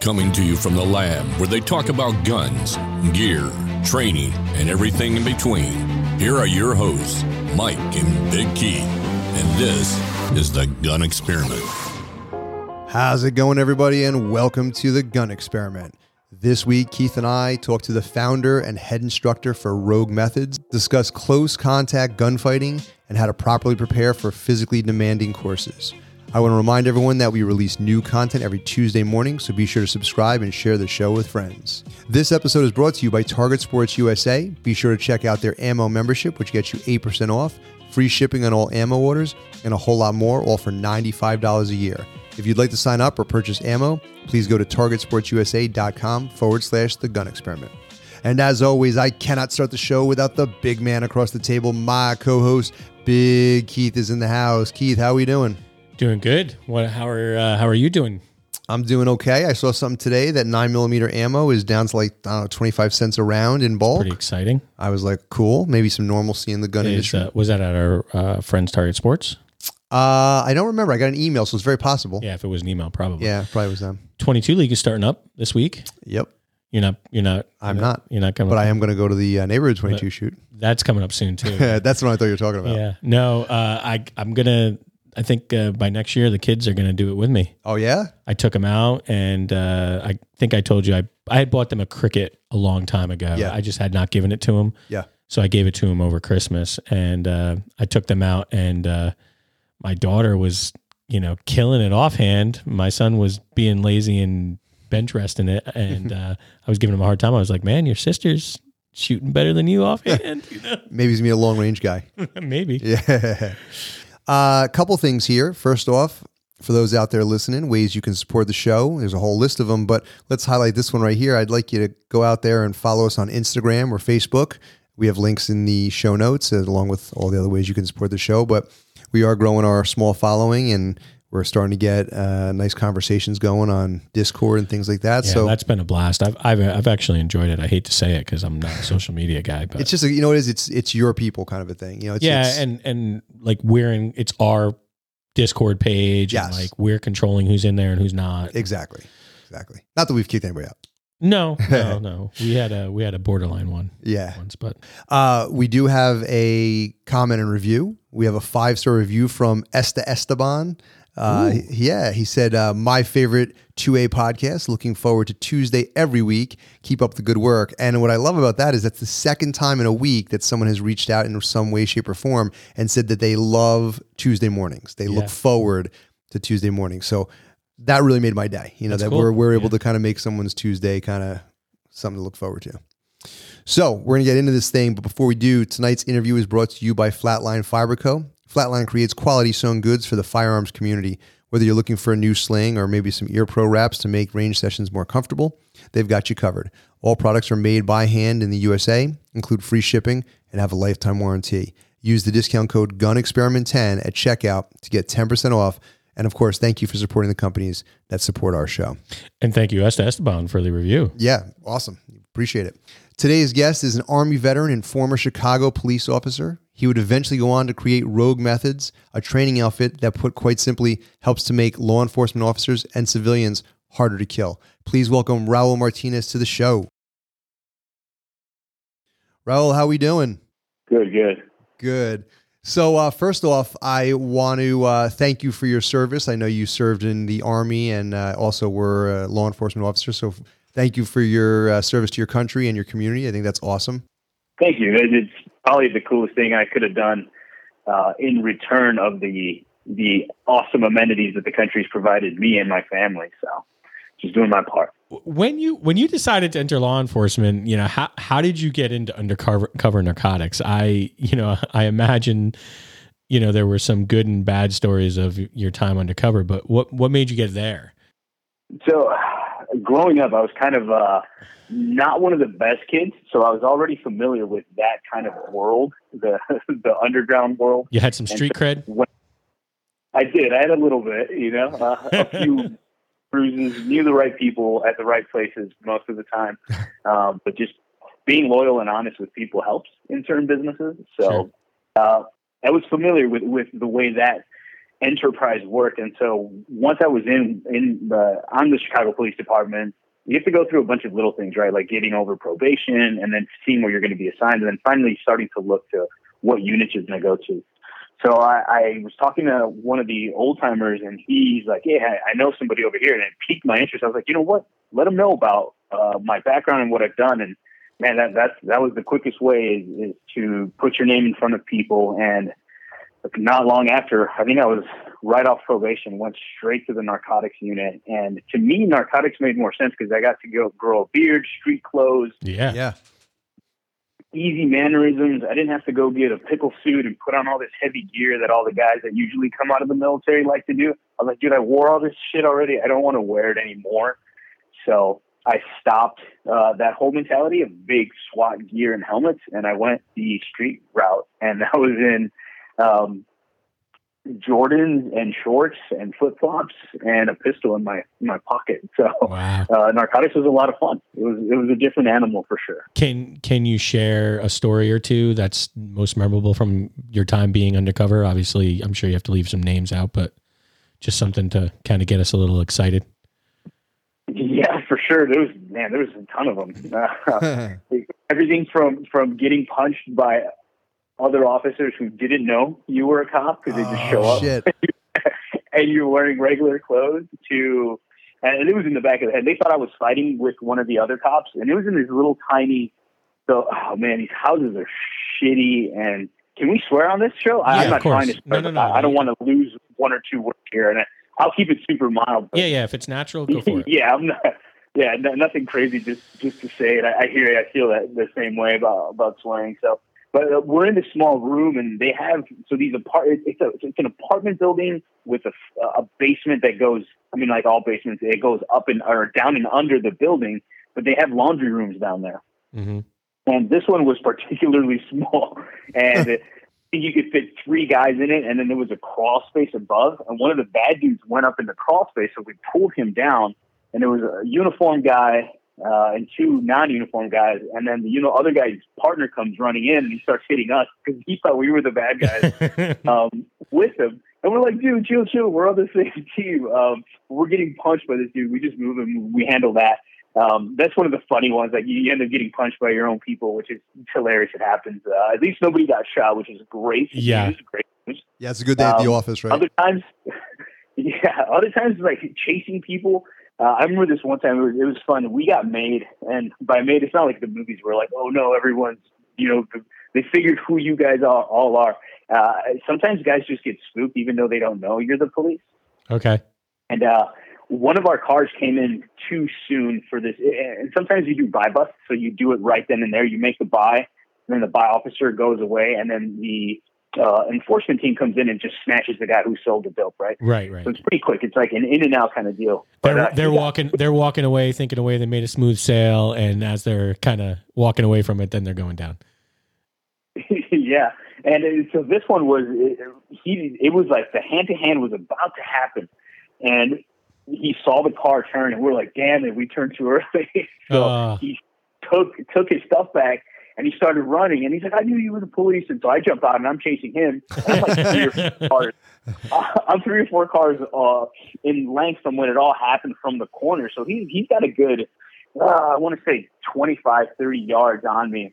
Coming to you from the lab where they talk about guns, gear, training, and everything in between. Here are your hosts, Mike and Big Keith. And this is the Gun Experiment. How's it going, everybody? And welcome to the Gun Experiment. This week, Keith and I talk to the founder and head instructor for Rogue Methods, discuss close contact gunfighting, and how to properly prepare for physically demanding courses. I want to remind everyone that we release new content every Tuesday morning, so be sure to subscribe and share the show with friends. This episode is brought to you by Target Sports USA. Be sure to check out their ammo membership, which gets you 8% off, free shipping on all ammo orders, and a whole lot more, all for $95 a year. If you'd like to sign up or purchase ammo, please go to targetsportsusa.com forward slash the gun experiment. And as always, I cannot start the show without the big man across the table, my co host, Big Keith, is in the house. Keith, how are we doing? Doing good. What? How are uh, How are you doing? I'm doing okay. I saw something today that nine millimeter ammo is down to like I don't know, 25 cents a round in bulk. Pretty exciting. I was like, cool. Maybe some normalcy in the gun Is, industry. uh, was that at our uh, friends Target Sports? Uh, I don't remember. I got an email, so it's very possible. Yeah, if it was an email, probably. Yeah, probably was them. Twenty two league is starting up this week. Yep. You're not. You're not. I'm you're not. You're not coming. But I am going to go to the uh, neighborhood 22 shoot. That's coming up soon too. That's what I thought you were talking about. yeah. No. Uh, I. I'm gonna. I think uh, by next year the kids are gonna do it with me. Oh yeah. I took them out, and uh, I think I told you I I had bought them a Crickett a long time ago. Yeah. I just had not given it to them. Yeah. So I gave it to him over Christmas, and uh, I took them out, and uh, my daughter was, you know, killing it offhand. My son was being lazy and bench resting it, and uh, I was giving him a hard time. I was like, "Man, your sister's shooting better than you offhand." you know? Maybe he's gonna be a long range guy. Maybe. Yeah. A couple things here. First off, for those out there listening, ways you can support the show. There's a whole list of them, but let's highlight this one right here. I'd like you to go out there and follow us on Instagram or Facebook. We have links in the show notes uh, along with all the other ways you can support the show. But we are growing our small following and we're starting to get uh, nice conversations going on Discord and things like that. Yeah, so that's been a blast. I've, I've I've actually enjoyed it. I hate to say it because I'm not a social media guy, but it's just you know it is. It's it's your people kind of a thing. You know. It's, yeah, it's- and and like we're in it's our Discord page, Yes. and like we're controlling who's in there and who's not. exactly, exactly. Not that we've kicked anybody out. No, no, no. We had a we had a borderline one Yeah. once, but Uh, we do have a comment and review. We have a five star review from Esta Esteban. Uh, yeah, he said, uh, My favorite 2A podcast. Looking forward to Tuesday every week. Keep up the good work. And what I love about that is that's the second time in a week that someone has reached out in some way, shape, or form and said that they love Tuesday mornings. They Yeah. look forward to Tuesday mornings. So that really made my day. You know, That's that cool. we're, we're able Yeah. to kind of make someone's Tuesday kind of something to look forward to. So we're going to get into this thing, but before we do, tonight's interview is brought to you by Flatline Fiber Co. Flatline creates quality sewn goods for the firearms community. Whether you're looking for a new sling or maybe some ear pro wraps to make range sessions more comfortable, they've got you covered. All products are made by hand in the USA, include free shipping, and have a lifetime warranty. Use the discount code GUNEXPERIMENT10 at checkout to get 10% off. And of course, thank you for supporting the companies that support our show. and thank you Esther Esteban for the review. Yeah, awesome. Appreciate it. Today's guest is an Army veteran and former Chicago police officer. He would eventually go on to create Rogue Methods, a training outfit that, put quite simply, helps to make law enforcement officers and civilians harder to kill. Please welcome Raul Martinez to the show. Raul, how are we doing? Good, good. Good. So, uh, first off, I want to uh, thank you for your service. I know you served in the Army and uh, also were a law enforcement officer. So, thank you for your uh, service to your country and your community. I think that's awesome. Thank you. It's probably the coolest thing I could have done uh, in return of the the awesome amenities that the country's provided me and my family. So, just doing my part. When you when you decided to enter law enforcement, you know how how did you get into undercover cover narcotics? I you know I imagine you know there were some good and bad stories of your time undercover, but what what made you get there? So, growing up, I was kind of uh, not one of the best kids. So, I was already familiar with that kind of world, the the underground world. You had some street cred. I did. I had a little bit, you know, uh, a few bruises, knew the right people at the right places most of the time. Um, but just being loyal and honest with people helps in certain businesses. So Sure. uh, I was familiar with, with the way that enterprise work. And so once I was in in the on the Chicago Police Department, you have to go through a bunch of little things, right? Like getting over probation and then seeing where you're going to be assigned, and then finally starting to look to what unit you're going to go to. So I, I was talking to one of the old timers, and he's like, "Yeah, I know somebody over here," and it piqued my interest. I was like, "You know what? Let them know about uh, my background and what I've done." And man, that that's that was the quickest way is, is to put your name in front of people. And not long after, I think I was right off probation, went straight to the narcotics unit. And to me, narcotics made more sense because I got to go grow a beard, street clothes, Yeah. Yeah. easy mannerisms. I didn't have to go get a pickle suit and put on all this heavy gear that all the guys that usually come out of the military like to do. I was like, dude, I wore all this shit already. I don't want to wear it anymore. So I stopped uh, that whole mentality of big SWAT gear and helmets, and I went the street route. And that was in um, Jordans and shorts and flip flops and a pistol in my in my pocket. So Wow. uh, narcotics was a lot of fun. It was it was a different animal for sure. Can can you share a story or two that's most memorable from your time being undercover? Obviously, I'm sure you have to leave some names out, but just something to kind of get us a little excited. Yeah, for sure. There was man, there was a ton of them. Uh, everything from from getting punched by other officers who didn't know you were a cop because they just show Oh, up shit. and you're wearing regular clothes to and it was in the back of the head. They thought I was fighting with one of the other cops, and it was in this little tiny. So, oh man, these houses are shitty. And can we swear on this show? I, Yeah, I'm not course. trying to. No, Swear, no, but no. I, I don't want to lose one or two words here, and I, I'll keep it super mild. but- Yeah, yeah. If it's natural, go for it. yeah, I'm not. Yeah, no, nothing crazy. Just just to say it, I, I hear it. I feel that the same way about about swearing. So, but uh, we're in this small room, and they have so these apart. It's a it's an apartment building with a, a basement that goes. I mean, like all basements, it goes up and or down and under the building. But they have laundry rooms down there, hmm and this one was particularly small, and. I think you could fit three guys in it, and then there was a crawl space above. And one of the bad dudes went up in the crawl space, so we pulled him down. And there was a uniform guy uh, and two non-uniform guys, and then the you know other guy's partner comes running in and he starts hitting us because he thought we were the bad guys um, with him. And we're like, dude, chill, chill. We're on the same team. Um, we're getting punched by this dude. We just move him. We handle that. Um, that's one of the funny ones. Like you end up getting punched by your own people, which is hilarious. It happens. Uh, at least nobody got shot, which is great. Yeah. news, great. Yeah, it's a good day at the Um, office, right? Other times, yeah, other times like chasing people. Uh, I remember this one time. It was, it was fun. We got made, and by made, it's not like the movies were like, oh no, everyone's you know they figured who you guys all, all are. Uh, sometimes guys just get spooked, even though they don't know you're the police. okay. And uh, one of our cars came in too soon for this. And sometimes you do buy bust, so you do it right then and there. You make the buy, and then the buy officer goes away, and then the uh, enforcement team comes in and just snatches the guy who sold the dope. Right. Right, right. So it's pretty quick. It's like an in and out kind of deal. They're uh, they're walking they're walking away, thinking away they made a smooth sale, and as they're kind of walking away from it, then they're going down. yeah, and it, so this one was it, he. It was like the hand to hand was about to happen, and he saw the car turn, and we're like, "Damn it, we turned too early." so Uh. he took took his stuff back. And he started running, and he's like, "I knew you were the police." And so I jumped out, and I'm chasing him. I'm like three or four cars. I'm three or four cars uh, in length from when it all happened from the corner. So he he's got a good, uh, I want to say 25, 30 yards on me.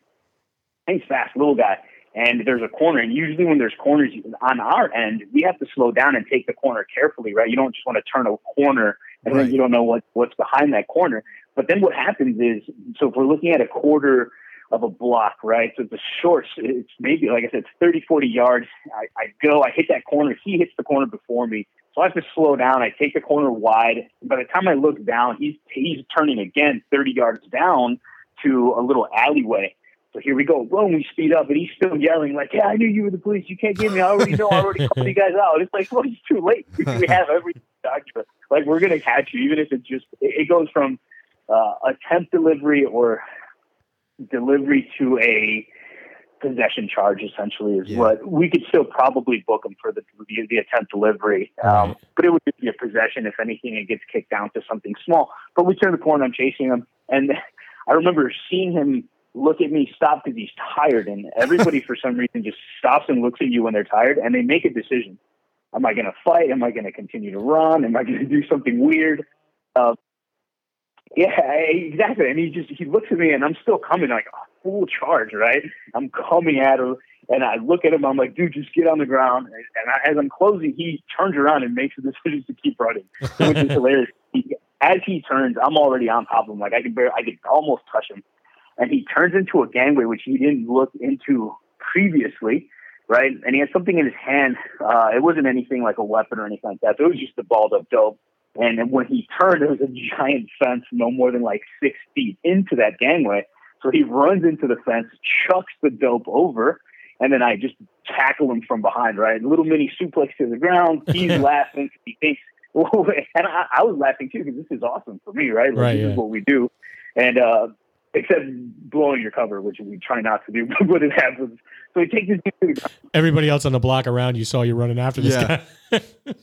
He's fast, little guy. And there's a corner, and usually when there's corners on our end, we have to slow down and take the corner carefully, right? You don't just want to turn a corner and Right. then you don't know what what's behind that corner. But then what happens is, so if we're looking at a quarter of a block, right? So it's a short, it's maybe, like I said, it's 30, 40 yards. I, I go, I hit that corner. He hits the corner before me. So I have to slow down. I take the corner wide. By the time I look down, he's, he's turning again 30 yards down to a little alleyway. So here we go. Boom, we speed up, and he's still yelling, like, Yeah, I knew you were the police. You can't get me. I already know. I already called you guys out. It's like, Well, it's too late. we have everything documented. Like, we're going to catch you, even if it just, it goes from uh, attempt delivery or delivery to a possession charge essentially is Yeah. what we could still probably book them for the the, the attempt delivery um, Right. but it would just be a possession if anything it gets kicked down to something small but we turn the corner i'm chasing him and i remember seeing him look at me stop because he's tired and everybody for some reason just stops and looks at you when they're tired and they make a decision Am I going to fight? Am I going to continue to run? Am I going to do something weird? Uh, yeah, exactly. And he just he looks at me, and I'm still coming like a full charge, right? I'm coming at him, and I look at him. I'm like, dude, just get on the ground. And I, as I'm closing, he turns around and makes a decision to keep running, which is hilarious. He, as he turns, I'm already on top of him. Like I can barely, I could almost touch him, and he turns into a gangway, which he didn't look into previously right? And he had something in his hand. Uh, it wasn't anything like a weapon or anything like that. It was just a balled up dope. And when he turned, there was a giant fence no more than like six feet into that gangway. So he runs into the fence, chucks the dope over, and then I just tackle him from behind, right? Little mini suplex to the ground. He's laughing. He thinks, and I, I, was laughing too because this is awesome for me, right? Like, right this yeah. is what we do. And uh, except blowing your cover, which we try not to do, but it happens. So he takes his. Everybody else on the block around you saw you running after this Yeah. guy.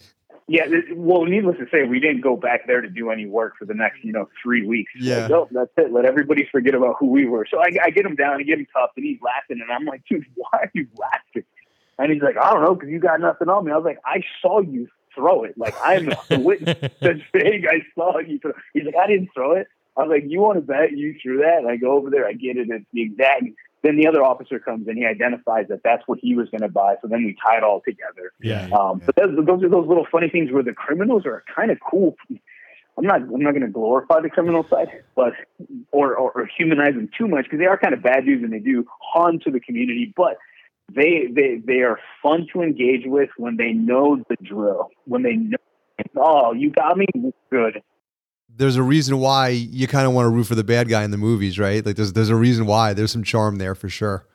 Yeah, well, needless to say, we didn't go back there to do any work for the next, you know, three weeks. Yeah. Like, oh, that's it. Let everybody forget about who we were. So I, I get him down, I get him tough, and he's laughing, and I'm like, dude, why are you laughing? And he's like, I don't know, because you got nothing on me. I was like, I saw you throw it. Like I'm the witness that's big. I saw you throw. He's like, I didn't throw it. I was like, you want to bet you threw that? And I go over there, I get it. It's the exact. Then the other officer comes and he identifies that that's what he was going to buy. So then we tie it all together. yeah. Um, but those, those are those little funny things where the criminals are kind of cool. I'm not I'm not going to glorify the criminal side, but or, or, or humanize them too much because they are kind of bad dudes and they do harm to the community. But they they they are fun to engage with when they know the drill. When they know, oh, you got me good. There's a reason why you kind of want to root for the bad guy in the movies, right? Like there's there's a reason why. There's some charm there for sure.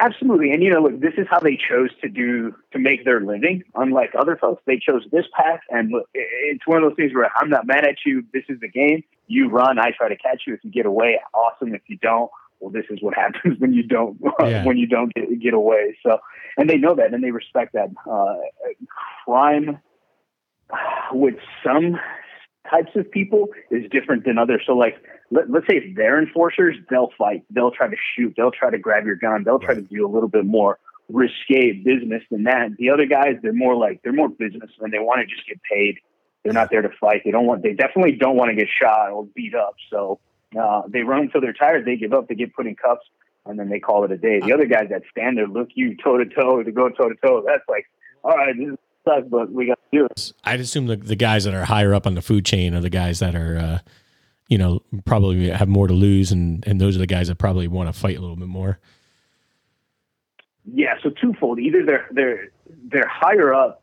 Absolutely, and you know, look, this is how they chose to do to make their living. Unlike other folks, they chose this path, and look, it's one of those things where I'm not mad at you. This is the game. You run, I try to catch you. If you get away, awesome. If you don't, well, this is what happens when you don't Yeah. when you don't get, get away. So, and they know that, and they respect that. Uh, crime with some types of people is different than others. So, like, let, let's say if they're enforcers, they'll fight, they'll try to shoot, they'll try to grab your gun, they'll try to do a little bit more risque business than that. The other guys, they're more like they're more business and they want to just get paid. They're not there to fight. They don't want. They definitely don't want to get shot or beat up. So uh, they run until they're tired. They give up. They get put in cuffs, and then they call it a day. The other guys that stand there, look you toe to toe to go toe to toe. That's like, all right, this sucks, but we got to do it. I'd assume the, the guys that are higher up on the food chain are the guys that are, uh, you know, probably have more to lose, and and those are the guys that probably want to fight a little bit more. Yeah, so twofold. Either they're they're they're higher up,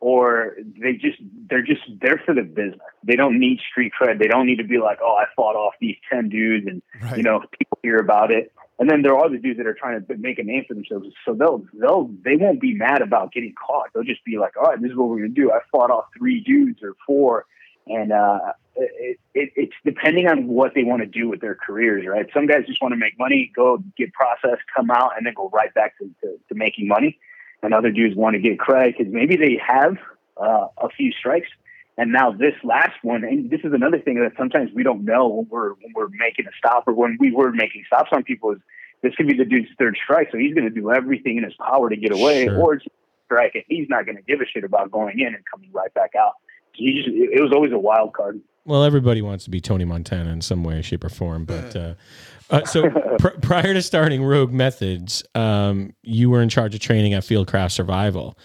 or they just they're just there for the business. They don't need street cred. They don't need to be like, oh, I fought off these ten dudes, and Right. you know people hear about it. And then there are the dudes that are trying to make a name for themselves. So they'll they'll they won't be mad about getting caught. They'll just be like, all right, this is what we're gonna do. I fought off three dudes or four, and uh, it, it, it's depending on what they want to do with their careers, right? Some guys just want to make money, go get processed, come out, and then go right back to, to, to making money. And other dudes want to get credit because maybe they have uh, a few strikes. And now this last one, and this is another thing that sometimes we don't know when we're when we're making a stop or when we were making stops on people is this could be the dude's third strike, so he's going to do everything in his power to get away, Sure. or it's strike, and he's not going to give a shit about going in and coming right back out. He just, it was always a wild card. Well, everybody wants to be Tony Montana in some way, shape, or form. But uh, uh, so pr- prior to starting Rogue Methods, um, you were in charge of training at Fieldcraft Survival.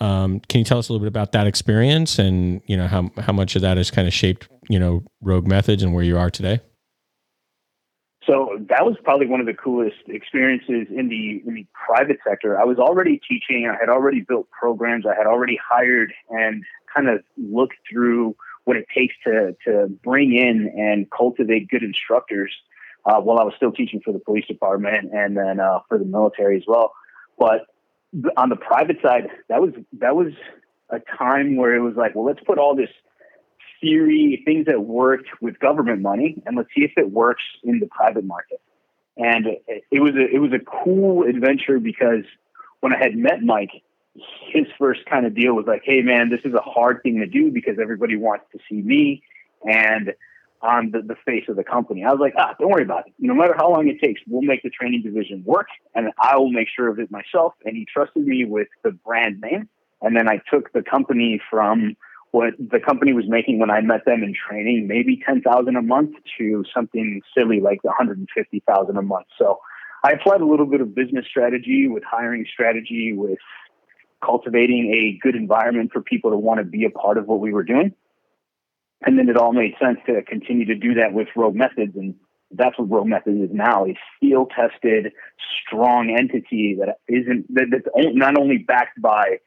Um, can you tell us a little bit about that experience and you know how how much of that has kind of shaped you know Rogue Methods and where you are today? So that was probably one of the coolest experiences in the in the private sector. I was already teaching. I had already built programs. I had already hired and kind of looked through what it takes to to bring in and cultivate good instructors. Uh, while I was still teaching for the police department and then uh, for the military as well. But on the private side, that was that was a time where it was like, well, let's put all this theory, things that worked with government money, and let's see if it works in the private market. And it, was a it was a cool adventure because when I had met Mike, his first kind of deal was like, "Hey, man, this is a hard thing to do because everybody wants to see me, and I'm the, the face of the company." I was like, "Ah, don't worry about it. No matter how long it takes, we'll make the training division work, and I will make sure of it myself." And he trusted me with the brand name And then I took the company from what the company was making when I met them in training, maybe 10,000 a month to something silly like 150,000 a month. So I applied a little bit of business strategy with hiring strategy, with cultivating a good environment for people to want to be a part of what we were doing. And then it all made sense to continue to do that with Rogue Methods. And that's what Rogue Methods is now a field tested, strong entity that isn't, that's not only backed by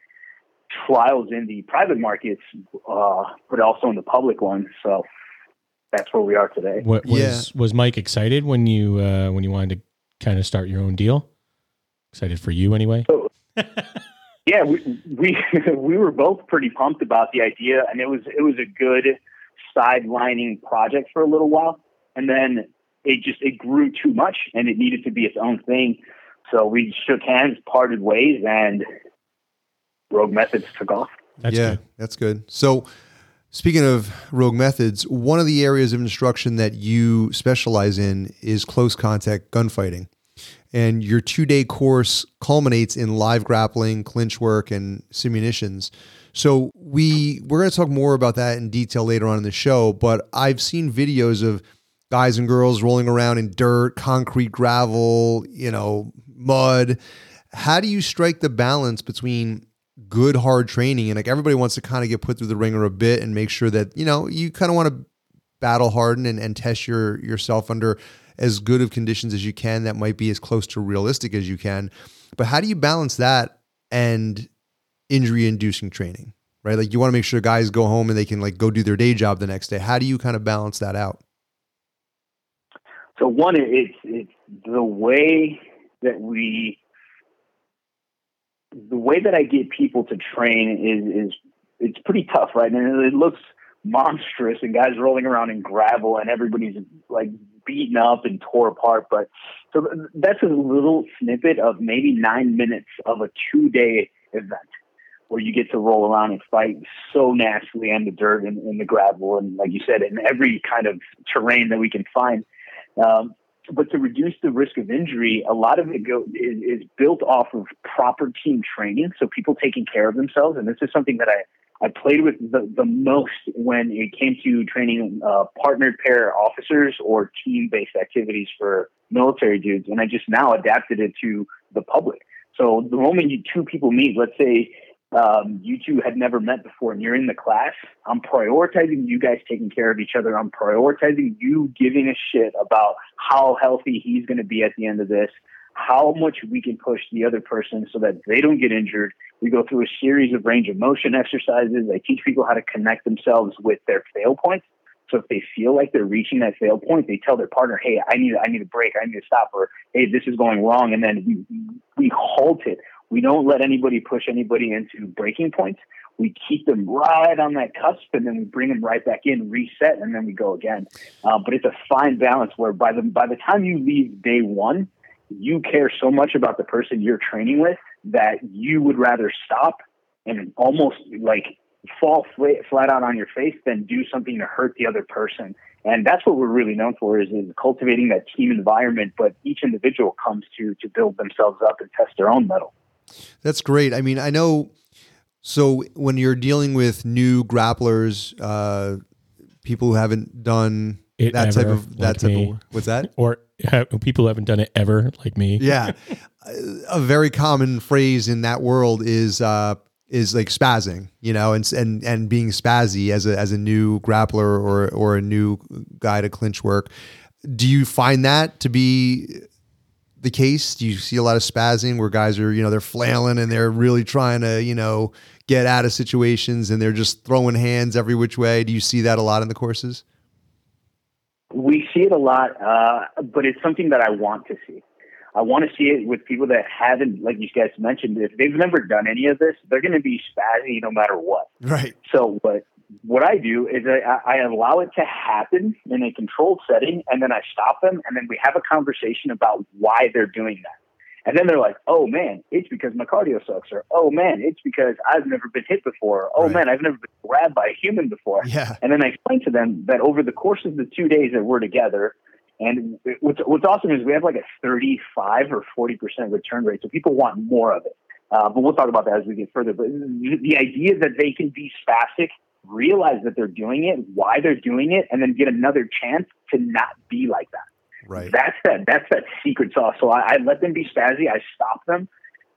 trials in the private markets, uh, but also in the public ones. So that's where we are today. What was yeah. was Mike excited when you uh, when you wanted to kind of start your own deal? Excited for you anyway. So, yeah, we we we were both pretty pumped about the idea, and it was it was a good sidelining project for a little while, and then it just it grew too much, and it needed to be its own thing. So we shook hands, parted ways, and Rogue Methods took off. That's yeah, good. that's good. So, speaking of Rogue Methods, one of the areas of instruction that you specialize in is close contact gunfighting. And your two day course culminates in live grappling, clinch work, and simunitions. So we we're going to talk more about that in detail later on in the show. But I've seen videos of guys and girls rolling around in dirt, concrete, gravel, you know, mud. How do you strike the balance between good hard training and like everybody wants to kind of get put through the ringer a bit and make sure that you know you kind of want to battle harden and, and test your yourself under as good of conditions as you can that might be as close to realistic as you can. But how do you balance that and injury inducing training right? Like you want to make sure guys go home and they can like go do their day job the next day. How do you kind of balance that out? So one it's it's the way that we the way that I get people to train is is it's pretty tough, right? And it looks monstrous and guys rolling around in gravel and everybody's like beaten up and tore apart. But so that's a little snippet of maybe nine minutes of a two day event where you get to roll around and fight so nastily on the dirt and in the gravel and like you said in every kind of terrain that we can find. Um, but to reduce the risk of injury, a lot of it go, is, is, built off of proper team training. So people taking care of themselves, and this is something that I, I played with the, the most when it came to training uh, partnered pair officers or team based activities for military dudes, and I just now adapted it to the public. So the moment you two people meet, let's say um, you two had never met before and you're in the class, I'm prioritizing you guys taking care of each other. I'm prioritizing you giving a shit about how healthy he's going to be at the end of this, how much we can push the other person so that they don't get injured. We go through a series of range of motion exercises. I teach people how to connect themselves with their fail points. So if they feel like they're reaching that fail point, they tell their partner, "Hey, I need, I need a break. I need to stop," or "Hey, this is going wrong," and then we we halt it we don't let anybody push anybody into breaking points. We keep them right on that cusp, and then we bring them right back in, reset, and then we go again. Uh, but it's a fine balance where by the by the time you leave day one, you care so much about the person you're training with that you would rather stop and almost like fall flat, out on your face than do something to hurt the other person. And that's what we're really known for is, is cultivating that team environment. But each individual comes to to build themselves up and test their own mettle. That's great. I mean, I know. So when you're dealing with new grapplers, uh, people who haven't done it that type of that type me. of what's that? Or people who haven't done it ever, like me. Yeah, a very common phrase in that world is uh, is like spazzing, you know, and and and being spazzy as a as a new grappler or or a new guy to clinch work. Do you find that to be the case? Do you see a lot of spazzing where guys are, you know, they're flailing and they're really trying to, you know, get out of situations and they're just throwing hands every which way? Do you see that a lot in the courses? We see it a lot, uh, but it's something that I want to see. I want to see it with people that haven't, like you guys mentioned, if they've never done any of this, they're going to be spazzy no matter what. Right. So, what what I do is I, I allow it to happen in a controlled setting, and then I stop them, and then we have a conversation about why they're doing that. And then they're like, "Oh man, it's because my cardio sucks," or "Oh man, it's because I've never been hit before," or, "Oh right. man, I've never been grabbed by a human before." Yeah. And then I explain to them that over the course of the two days that we're together, and what's what's awesome is we have like a thirty-five or forty percent return rate, so people want more of it. Uh, but we'll talk about that as we get further. But the, the idea that they can be spastic, realize that they're doing it, why they're doing it, and then get another chance to not be like that. Right. That's that. That's that secret sauce. So I, I let them be spazzy. I stop them,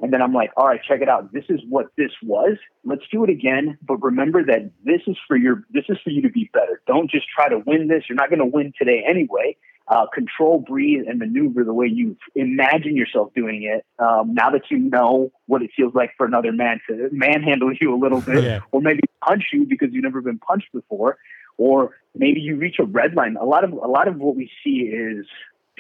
and then I'm like, all right, check it out. This is what this was. Let's do it again. But remember that this is for your. This is for you to be better. Don't just try to win this. You're not going to win today anyway. Uh, control, breathe, and maneuver the way you imagine yourself doing it. Um, now that you know what it feels like for another man to manhandle you a little bit, Yeah. or maybe punch you because you've never been punched before, or maybe you reach a red line. A lot of a lot of what we see is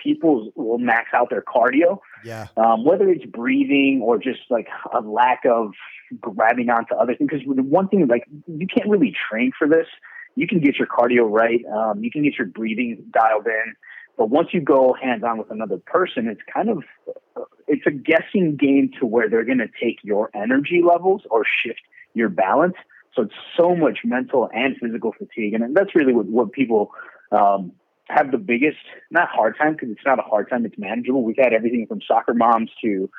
people will max out their cardio, Yeah. um, whether it's breathing or just like a lack of grabbing onto other things. Because one thing, like you can't really train for this. You can get your cardio right. Um, you can get your breathing dialed in. But once you go hands on with another person, it's kind of it's a guessing game to where they're going to take your energy levels or shift your balance. So it's so much mental and physical fatigue, and that's really what, what people um, have the biggest not hard time because it's not a hard time; it's manageable. We've had everything from soccer moms to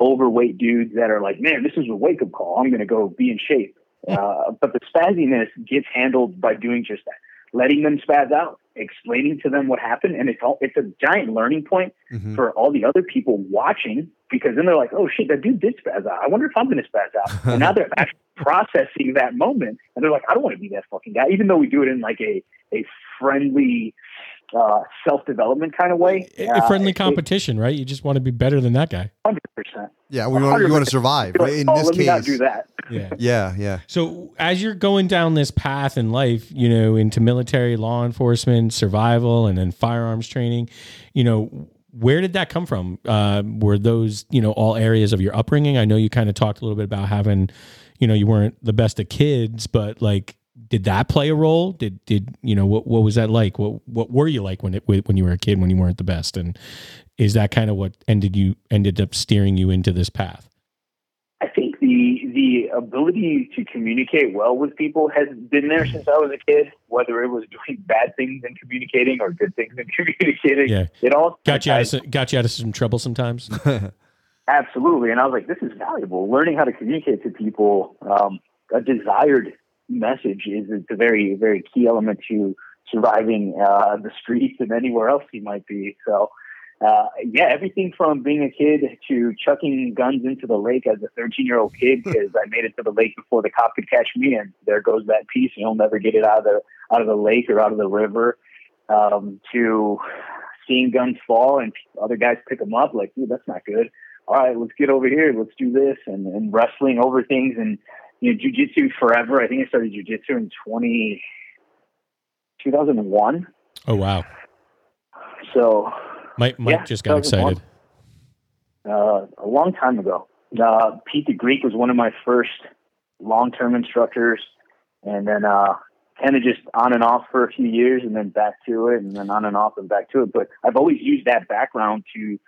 overweight dudes that are like, "Man, this is a wake up call. I'm going to go be in shape." Uh, but the spazziness gets handled by doing just that, letting them spaz out, explaining to them what happened, and it's all, it's a giant learning point Mhm. for all the other people watching because then they're like, oh shit, that dude did spaz out. I wonder if I'm going to spaz out. and now they're actually processing that moment and they're like, I don't want to be that fucking guy, even though we do it in like a, a friendly, uh, self development kind of way. A Uh, friendly it- competition, right? You just want to be better than that guy. 100%. Yeah. We want, you want to survive. Like, In oh, this let me not case. do that. Yeah. Yeah. Yeah. So as you're going down this path in life, you know, into military, law enforcement, survival, and then firearms training, you know, where did that come from? Uh, were those, you know, all areas of your upbringing? I know you kind of talked a little bit about having, you know, you weren't the best of kids, but like, did that play a role? Did did you know what what was that like? What what were you like when it when you were a kid when you weren't the best? And is that kind of what ended you ended up steering you into this path? I think the the ability to communicate well with people has been there since I was a kid. Whether it was doing bad things and communicating or good things and communicating, Yeah. it all Got you out of some, got you out of some trouble sometimes. Absolutely. And I was like, this is valuable. Learning how to communicate to people um, a desired message is it's a very, very key element to surviving uh, the streets and anywhere else you might be. So, uh, yeah, everything from being a kid to chucking guns into the lake as a 13 year old kid because I made it to the lake before the cop could catch me, and there goes that piece. You'll never get it out of the out of the lake or out of the river. Um, to seeing guns fall and other guys pick them up, like, dude, that's not good all right, let's get over here, let's do this, and, and wrestling over things, and you know, jujitsu forever. I think I started jujitsu in 20, 2001. Oh wow. So Mike, Mike Yeah, just got that was one. excited. uh, a long time ago. Uh, Pete the Greek was one of my first long-term instructors, and then uh, kind of just on and off for a few years, and then back to it, and then on and off and back to it. But I've always used that background to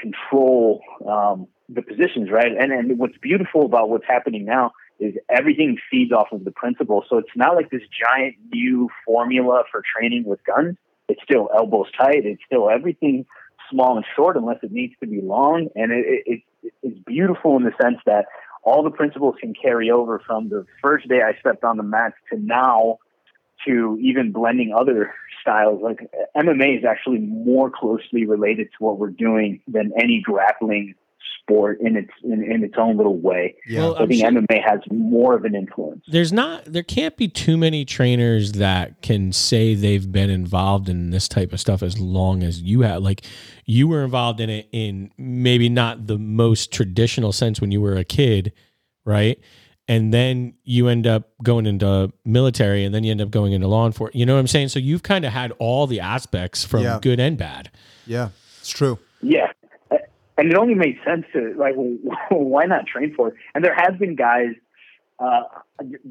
control um, the positions, right? And and what's beautiful about what's happening now is everything feeds off of the principle. So it's not like this giant new formula for training with guns. It's still elbows tight. It's still everything small and short unless it needs to be long. And it, it, it, it's beautiful in the sense that all the principles can carry over from the first day I stepped on the mats to now to even blending other styles. Like MMA is actually more closely related to what we're doing than any grappling sport in its in, in its own little way. Yeah. Well, So I think sure- MMA has more of an influence. There's not there can't be too many trainers that can say they've been involved in this type of stuff as long as you have. Like you were involved in it in maybe not the most traditional sense when you were a kid, right? And then you end up going into military and then you end up going into law enforcement. You know what I'm saying? So you've kind of had all the aspects from Yeah. good and bad. yeah. It's true. Yeah. And it only made sense to like, why not train for it? And there has been guys. Uh,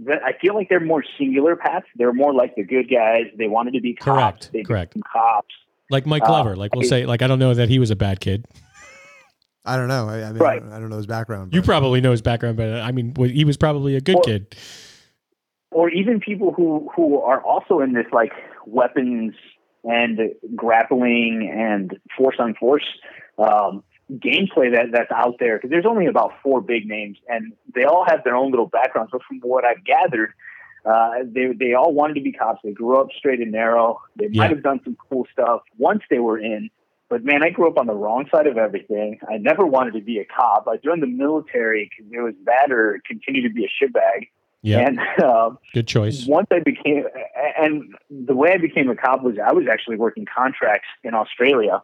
that I feel like they're more singular paths. They're more like the good guys. They wanted to be cops. Correct, They correct. cops. Like Mike Uh, Glover, like we'll say, like I don't know that he was a bad kid. I don't know. I, I mean, Right. I, don't, know his background. You probably know his background, but I mean, he was probably a good Well, kid. or even people who who are also in this like weapons and grappling and force on force. Um, gameplay that that's out there because there's only about four big names and they all have their own little backgrounds. But from what I've gathered, uh, they they all wanted to be cops. They grew up straight and narrow. They Yeah. might have done some cool stuff once they were in. But man, I grew up on the wrong side of everything. I never wanted to be a cop. I joined the military because it was that or continue to be a shitbag. Yeah, And um, good choice. once I became, and the way I became a cop was I was actually working contracts in Australia,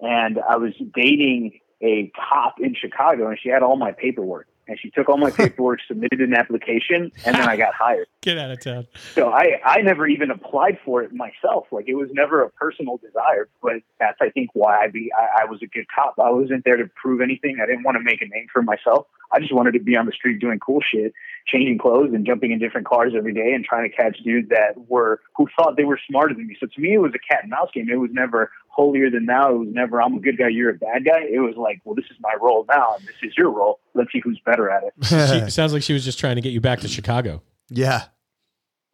and I was dating a cop in Chicago, and she had all my paperwork, and she took all my paperwork, submitted an application, and then I got hired. Get out of town. So I, I never even applied for it myself. Like it was never a personal desire, but that's I think why I be I, I was a good cop. I wasn't there to prove anything. I didn't want to make a name for myself. I just wanted to be on the street doing cool shit, changing clothes and jumping in different cars every day and trying to catch dudes that were who thought they were smarter than me. So to me, it was a cat and mouse game. It was never holier than thou. It was never I'm a good guy, you're a bad guy. It was like, well, this is my role now, and this is your role. Let's see who's better at it. She, sounds like she was just trying to get you back to Chicago. yeah.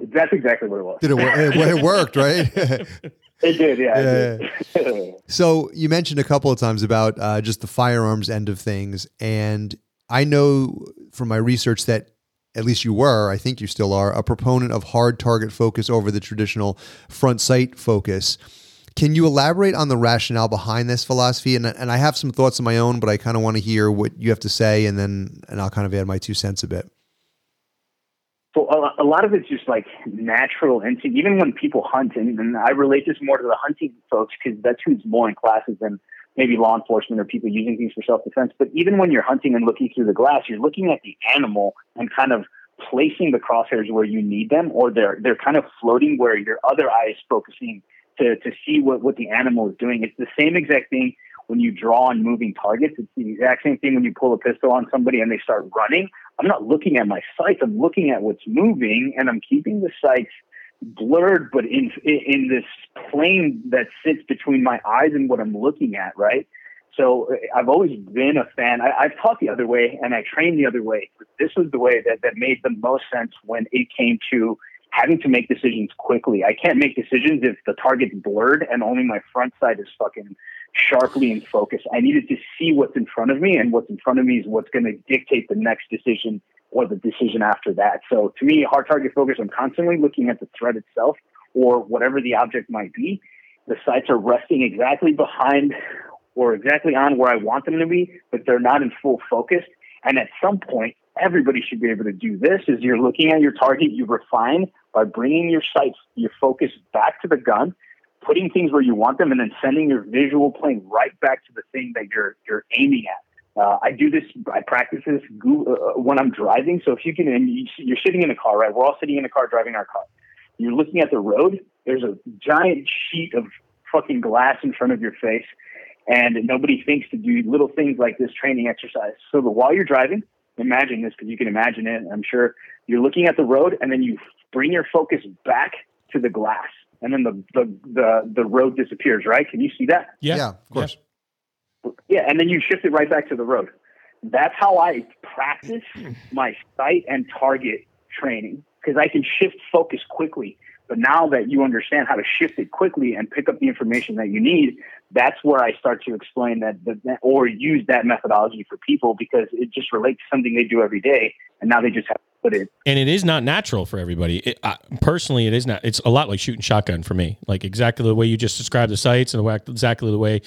That's exactly what it was. Did it, wor- it, it worked, right? It did, yeah. It did. So you mentioned a couple of times about uh, just the firearms end of things, and I know from my research that at least you were, I think you still are, a proponent of hard target focus over the traditional front sight focus. Can you elaborate on the rationale behind this philosophy? And, and I have some thoughts of my own, but I kind of want to hear what you have to say, and then and I'll kind of add my two cents a bit. So a, lot of it's just like natural instinct. Even when people hunt, and, and I relate this more to the hunting folks because that's who's more in classes than maybe law enforcement or people using things for self defense. But even when you're hunting and looking through the glass, you're looking at the animal and kind of placing the crosshairs where you need them, or they're they're kind of floating where your other eye is focusing to to see what what the animal is doing. It's the same exact thing when you draw on moving targets. It's the exact same thing when you pull a pistol on somebody and they start running. I'm not looking at my sights. I'm looking at what's moving, and I'm keeping the sights blurred, but in in this plane that sits between my eyes and what I'm looking at. Right. So uh, I've always been a fan. I, I've taught the other way, and I trained the other way. This was the way that that made the most sense when it came to having to make decisions quickly. I can't make decisions if the target's blurred and only my front sight is fucking sharply in focus. I needed to see what's in front of me, and what's in front of me is what's going to dictate the next decision or the decision after that. So to me, hard target focus, I'm constantly looking at the threat itself or whatever the object might be. The sights are resting exactly behind or exactly on where I want them to be, but they're not in full focus. And at some point, everybody should be able to do this is you're looking at your target, you refine by bringing your sights, your focus back to the gun, putting things where you want them, and then sending your visual plane right back to the thing that you're you're aiming at. Uh, I do this. I practice this go- uh, when I'm driving. So if you can, and you- you're sitting in a car, right? We're all sitting in a car driving our car. You're looking at the road. There's a giant sheet of fucking glass in front of your face, and nobody thinks to do little things like this training exercise. So that while you're driving, imagine this because you can imagine it. I'm sure you're looking at the road, and then you bring your focus back to the glass, and then the the the, the road disappears. Right? Can you see that? Yeah, of course. Yeah, and then you shift it right back to the road. That's how I practice hmm. my sight and target training because I can shift focus quickly. But now that you understand how to shift it quickly and pick up the information that you need, that's where I start to explain that, that or use that methodology for people because it just relates to something they do every day, and now they just have to put it and it is not natural for everybody. It, I, personally, it is not. It's a lot like shooting shotgun for me. Like exactly the way you just described the sights, and the way, exactly the way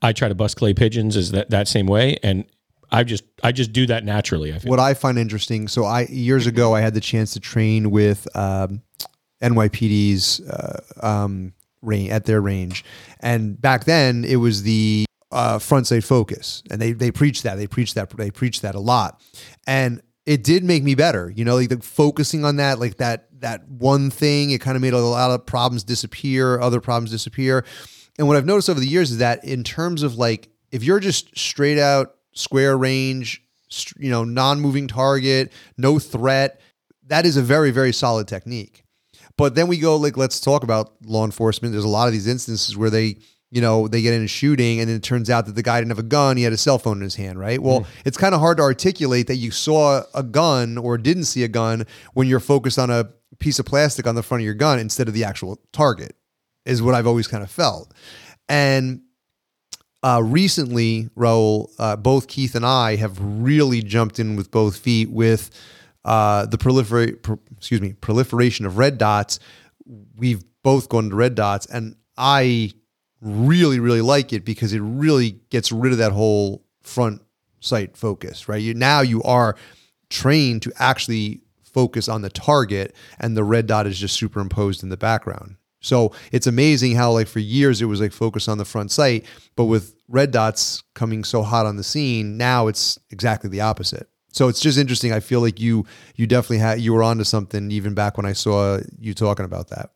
I try to bust clay pigeons is that that same way. And I just I just do that naturally. I feel. What I find interesting, so I years ago I had the chance to train with um, NYPD's uh, um, range at their range, and back then it was the uh, front sight focus, and they they preached that they preached that they preached that a lot, and it did make me better. You know, like the, focusing on that, like that that one thing, it kind of made a lot of problems disappear, other problems disappear, and what I've noticed over the years is that in terms of like if you're just straight out square range, you know, non-moving target, no threat, that is a very very solid technique. But then we go like let's talk about law enforcement. There's a lot of these instances where they, you know, they get in a shooting and then it turns out that the guy didn't have a gun, he had a cell phone in his hand, right? Well, it's kind of hard to articulate that you saw a gun or didn't see a gun when you're focused on a piece of plastic on the front of your gun instead of the actual target. Is what I've always kind of felt. And uh, recently, Raul, uh, both Keith and I have really jumped in with both feet with uh, the proliferate, pro- excuse me, proliferation of red dots. We've both gone to red dots, and I really, really like it because it really gets rid of that whole front sight focus. Right, you now you are trained to actually focus on the target, and the red dot is just superimposed in the background. So it's amazing how like for years it was like focus on the front sight, but with red dots coming so hot on the scene, now it's exactly the opposite. So it's just interesting. I feel like you you definitely had you were onto something even back when I saw you talking about that.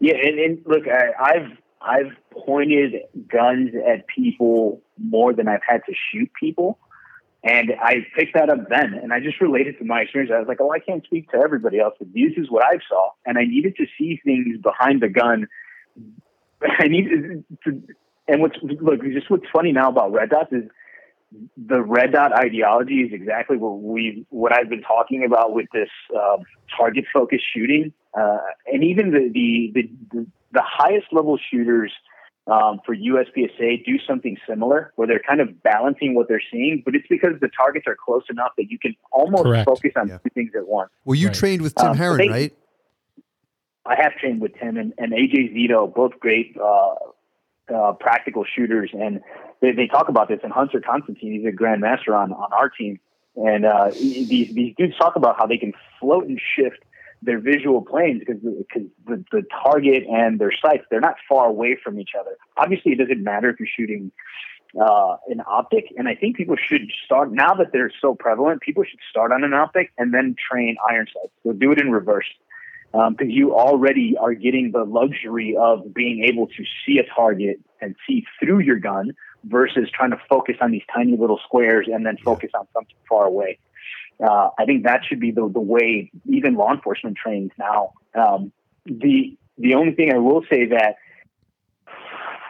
Yeah, and, and look, I, I've I've pointed guns at people more than I've had to shoot people. And I picked that up then, and I just related to my experience. I was like, "Oh, I can't speak to everybody else, but this is what I saw." And I needed to see things behind the gun. I needed to, and what's look, just what's funny now about red dots is the red dot ideology is exactly what we what I've been talking about with this um, target focused shooting, uh, and even the, the the the highest level shooters um, for USPSA do something similar where they're kind of balancing what they're seeing, but it's because the targets are close enough that you can almost Correct. focus on Yeah. two things at once. Well, you Right. trained with Tim Um, Herron, they- right? I have trained with Tim and, and AJ Zito, both great uh, uh, practical shooters, and they, they talk about this. And Hunter Constantine, he's a grandmaster on, on our team, and uh, these these dudes talk about how they can float and shift their visual planes because because the, the target and their sights they're not far away from each other. Obviously, it doesn't matter if you're shooting uh, an optic, and I think people should start now that they're so prevalent. People should start on an optic and then train iron sights. So do it in reverse because you already are getting the luxury of being able to see a target and see through your gun versus trying to focus on these tiny little squares and then focus on something far away. Uh, I think that should be the, the way even law enforcement trains now. Um, the the only thing I will say that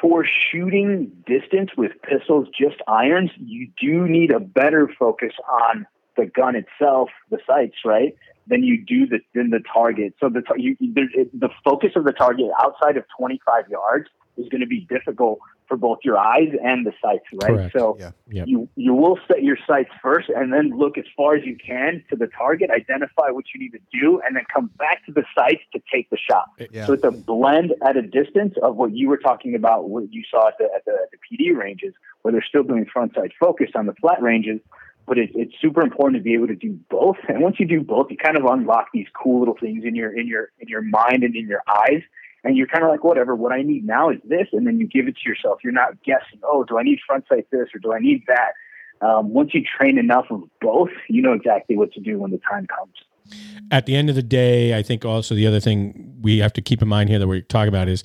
for shooting distance with pistols, just irons, you do need a better focus on the gun itself, the sights, right? Than you do the than the target. So the you, the focus of the target outside of 25 yards is going to be difficult for both your eyes and the sights, right? Correct. So Yeah. Yep. you you will set your sights first, and then look as far as you can to the target, identify what you need to do, and then come back to the sights to take the shot. Eh, yeah. So it's a blend at a distance of what you were talking about, what you saw at the at the, at the PD ranges, where they're still doing front sight focus on the flat ranges. But it, it's super important to be able to do both. And once you do both, you kind of unlock these cool little things in your in your in your mind and in your eyes. And you're kind of like, whatever. What I need now is this, and then you give it to yourself. You're not guessing. Oh, do I need front sight this or do I need that? Um, once you train enough of both, you know exactly what to do when the time comes. at the end of the day, I think also the other thing we have to keep in mind here that we're talking about is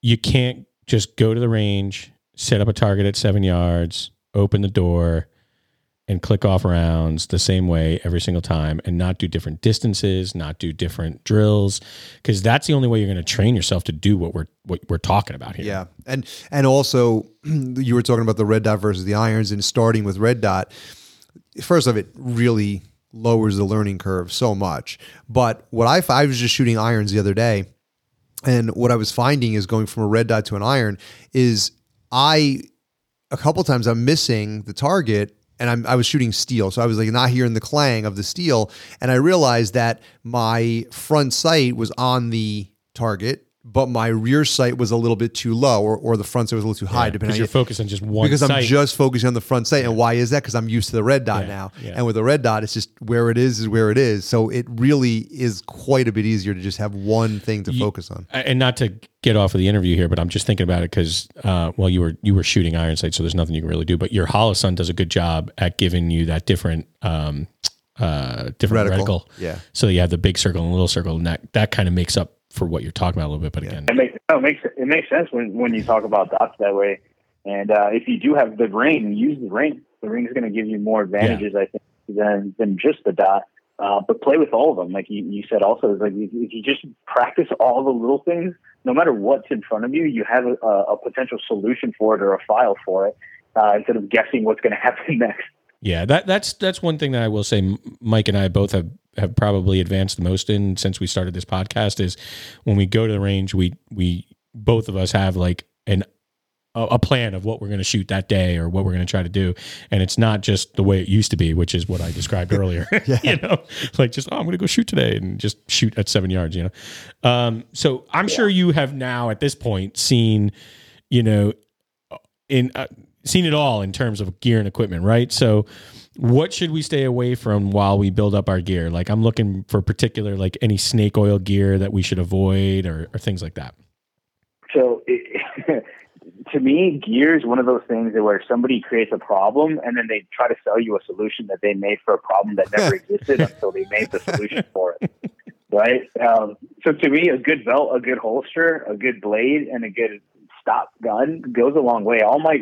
you can't just go to the range, set up a target at seven yards, open the door, and click off rounds the same way every single time and not do different distances, not do different drills, because that's the only way you're going to train yourself to do what we're what we're talking about here. Yeah, and and also you were talking about the red dot versus the irons, and starting with red dot. First of it really lowers the learning curve so much. But what I I was just shooting irons the other day, and what I was finding is going from a red dot to an iron is I a couple times I'm missing the target and I'm, I was shooting steel. So I was like not hearing the clang of the steel. And I realized that my front sight was on the target, but my rear sight was a little bit too low or, or the front sight was a little too high, because depending you're focused on just one. because I'm just focusing on the front sight. And why is that? Because I'm used to the red dot Yeah, now. yeah. And with the red dot, it's just where it is is where it is. So it really is quite a bit easier to just have one thing to Ye- focus on. and not to get off of the interview here, but I'm just thinking about it because, uh, well, you were you were shooting iron sight, so there's nothing you can really do. But your Holosun does a good job at giving you that different, um, uh, different Reticle. reticle. Yeah. So you have the big circle and little circle, and that that kind of makes up for what you're talking about a little bit. But again, It makes no, it makes it makes sense when when you talk about dots that way. And uh, if you do have the ring, use the ring. The ring is going to give you more advantages, I think, than than just the dot. Uh, but play with all of them, like you, you said. Also, is like if if you just practice all the little things, no matter what's in front of you, you have a, a potential solution for it or a file for it, uh, instead of guessing what's going to happen next. yeah, that that's that's one thing that I will say. Mike and I both have have probably advanced the most in since we started this podcast is when we go to the range, we we both of us have like an a, plan of what we're going to shoot that day or what we're going to try to do, and it's not just the way it used to be, which is what I described earlier. yeah. you know, like just oh, I'm going to go shoot today and just shoot at seven yards. You know, um, so I'm sure you have now at this point seen, you know, in uh, seen it all in terms of gear and equipment, right? So what should we stay away from while we build up our gear? Like I'm looking for particular like any snake oil gear that we should avoid or, or things like that. So it, to me, gear is one of those things where somebody creates a problem and then they try to sell you a solution that they made for a problem that never existed until they made the solution for it. Right. Um, so to me, a good belt, a good holster, a good blade, and a good stop gun goes a long way. All my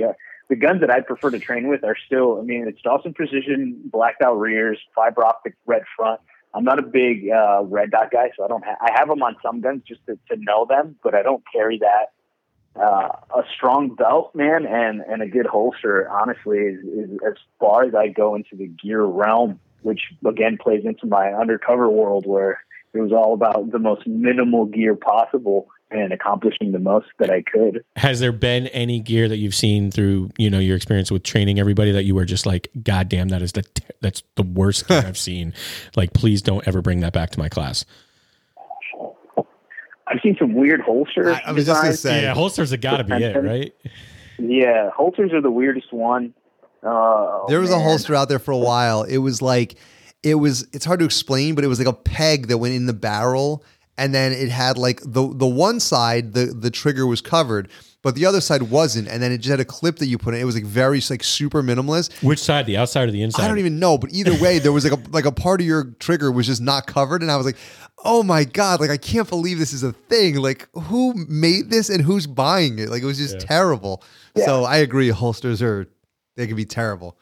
the guns that I prefer to train with are still, I mean, it's Dawson Precision blacked out rears, fiber optic red front. I'm not a big uh, red dot guy, so I don't. Ha- I have them on some guns just to, to know them, but I don't carry that. Uh, a strong belt, man, and and a good holster. Honestly, is, is as far as I go into the gear realm, which again plays into my undercover world where it was all about the most minimal gear possible and accomplishing the most that I could. Has there been any gear that you've seen through, you know, your experience with training everybody that you were just like, God damn, that is the that's the worst gear I've seen. Like, please don't ever bring that back to my class. I've seen some weird holsters. I, I was just gonna say, yeah, holsters have got to be it, right? Yeah, holsters are the weirdest one. Uh, there was man. a holster out there for a while. It was like, it was. It's hard to explain, but it was like a peg that went in the barrel, and then it had like the the one side the the trigger was covered, but the other side wasn't, and then it just had a clip that you put in. It was like very like super minimalist. Which side, the outside or the inside? I don't even know, but either way, there was like a like a part of your trigger was just not covered, and I was like, oh my god, like I can't believe this is a thing. Like who made this and who's buying it? Like it was just Yeah. terrible. Yeah. So I agree, holsters are they can be terrible.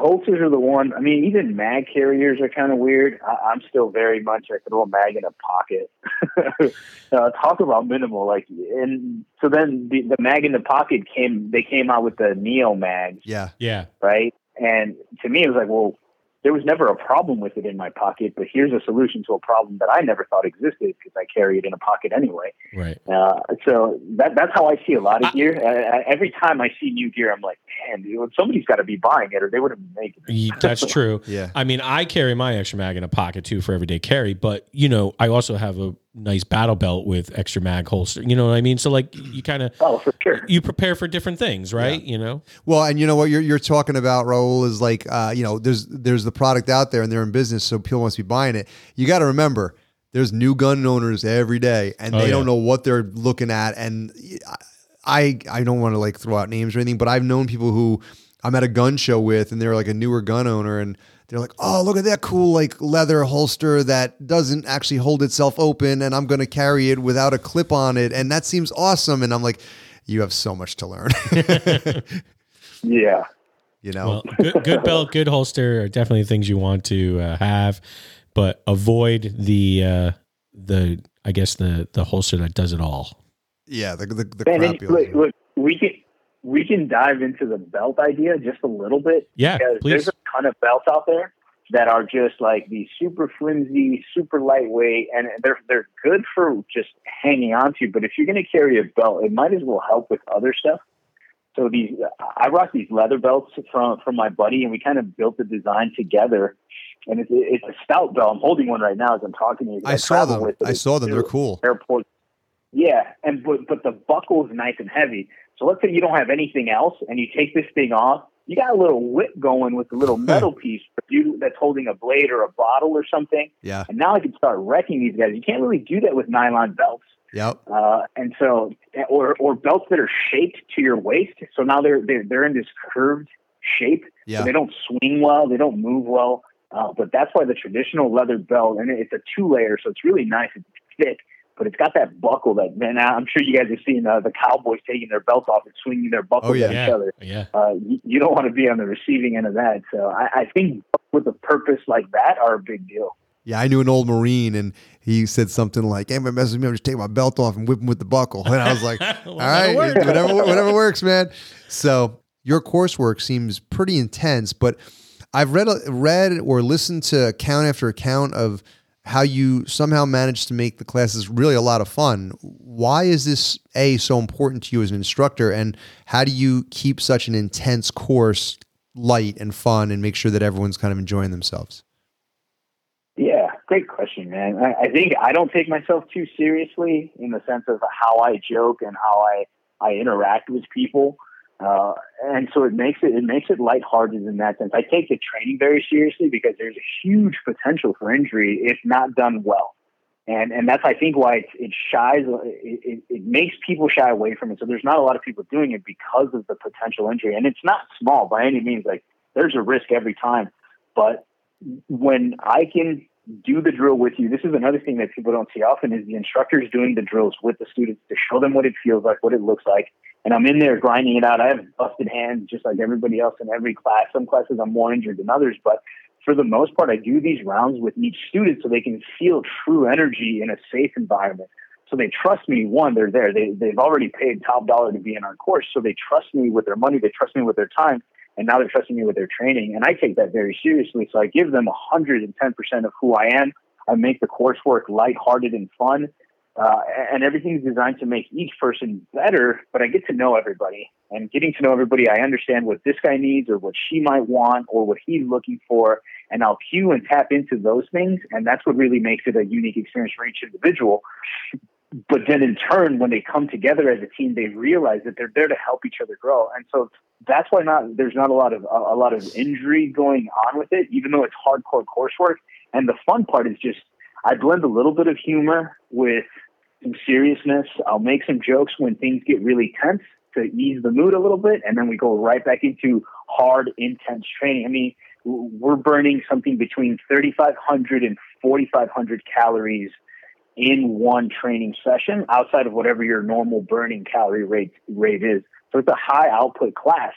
Holsters are the one. I mean, even mag carriers are kind of weird. I, I'm still very much I throw a mag in a pocket. uh, talk about minimal, like, and so then the, the mag in the pocket came. They came out with the Neo mags, Yeah, Yeah. right? And to me, it was like, well, there was never a problem with it in my pocket, but here's a solution to a problem that I never thought existed because I carry it in a pocket anyway. Right. Uh, so that that's how I see a lot of gear. Uh, uh, every time I see new gear, I'm like, man, dude, somebody's got to be buying it, or they would have been making it. That's true. yeah. I mean, I carry my extra mag in a pocket too for everyday carry, but you know, I also have a nice battle belt with extra mag holster. You know what I mean? So like, you kind of Oh, for sure. you prepare for different things, right? You know. Well, and you know what you're you're talking about, Raul, is like uh, you know, there's there's the product out there and they're in business, so people must be buying it. You got to remember, there's new gun owners every day, and Oh, they yeah. don't know what they're looking at. And I I don't want to like throw out names or anything, but I've known people who I'm at a gun show with, and they're like a newer gun owner, and they're like, oh, look at that cool like leather holster that doesn't actually hold itself open, and I'm gonna carry it without a clip on it, and that seems awesome. And I'm like, you have so much to learn, Yeah. you know. Well, good, good belt, good holster are definitely things you want to uh, have, but avoid the uh, the I guess the the holster that does it all. Yeah, the the, the crappy look, look, we can we can dive into the belt idea just a little bit. Yeah, because please. there's a ton of belts out there that are just like these super flimsy, super lightweight, and they're they're good for just hanging on to. But if you're going to carry a belt, it might as well help with other stuff. So these, I rock these leather belts from from my buddy, and we kind of built the design together. And it's, it's a stout belt. I'm holding one right now as I'm talking to you. I saw them. with. I saw them. They're cool. Airport. Yeah, and but but the buckle is nice and heavy. So let's say you don't have anything else, and you take this thing off. You got a little whip going with a little metal piece for you that's holding a blade or a bottle or something. Yeah. And now I can start wrecking these guys. You can't really do that with nylon belts. Yep. Uh, and so, or or belts that are shaped to your waist. So now they're they're they're in this curved shape. Yeah. So they don't swing well. They don't move well. Uh, but that's why the traditional leather belt, and it's a two layer, so it's really nice. It's thick, but it's got that buckle that. Man, I'm sure you guys have seen uh, the cowboys taking their belts off and swinging their buckles Oh, yeah. at each Yeah, other. yeah. Uh, you, you don't want to be on the receiving end of that. So I, I think with a purpose like that are a big deal. Yeah, I knew an old Marine, and he said something like, "Hey, man, mess with me. I'm just taking my belt off and whip him with the buckle." And I was like, "All right, work. whatever, whatever works, man." So your coursework seems pretty intense, but I've read read or listened to account after account of how you somehow managed to make the classes really a lot of fun. Why is this a so important to you as an instructor, and how do you keep such an intense course light and fun, and make sure that everyone's kind of enjoying themselves? Yeah, great question, man. I, I think I don't take myself too seriously in the sense of how I joke and how I I interact with people. Uh, and so it makes it it makes it lighthearted in that sense. I take the training very seriously because there's a huge potential for injury if not done well, and and that's I think why it, it shies it, it, it makes people shy away from it. So there's not a lot of people doing it because of the potential injury, and it's not small by any means. Like there's a risk every time, but when I can do the drill with you, this is another thing that people don't see often is the instructors doing the drills with the students to show them what it feels like, what it looks like and I'm in there grinding it out. I have busted hands just like everybody else in every class. Some classes I'm more injured than others, but for the most part, I do these rounds with each student so they can feel true energy in a safe environment. So they trust me. One, they're there. They, they've already paid top dollar to be in our course. So they trust me with their money. They trust me with their time. And now they're trusting me with their training. And I take that very seriously. So I give them 110% of who I am. I make the coursework lighthearted and fun. Uh, and everything's designed to make each person better, but I get to know everybody. And getting to know everybody, I understand what this guy needs or what she might want or what he's looking for. And I'll cue and tap into those things. And that's what really makes it a unique experience for each individual. But then in turn, when they come together as a team, they realize that they're there to help each other grow. And so that's why not there's not a lot of a, a lot of injury going on with it, even though it's hardcore coursework. And the fun part is just I blend a little bit of humor with some seriousness. I'll make some jokes when things get really tense to ease the mood a little bit, and then we go right back into hard, intense training. I mean, we're burning something between 3,500 and 4,500 calories in one training session outside of whatever your normal burning calorie rate rate is. So it's a high output class.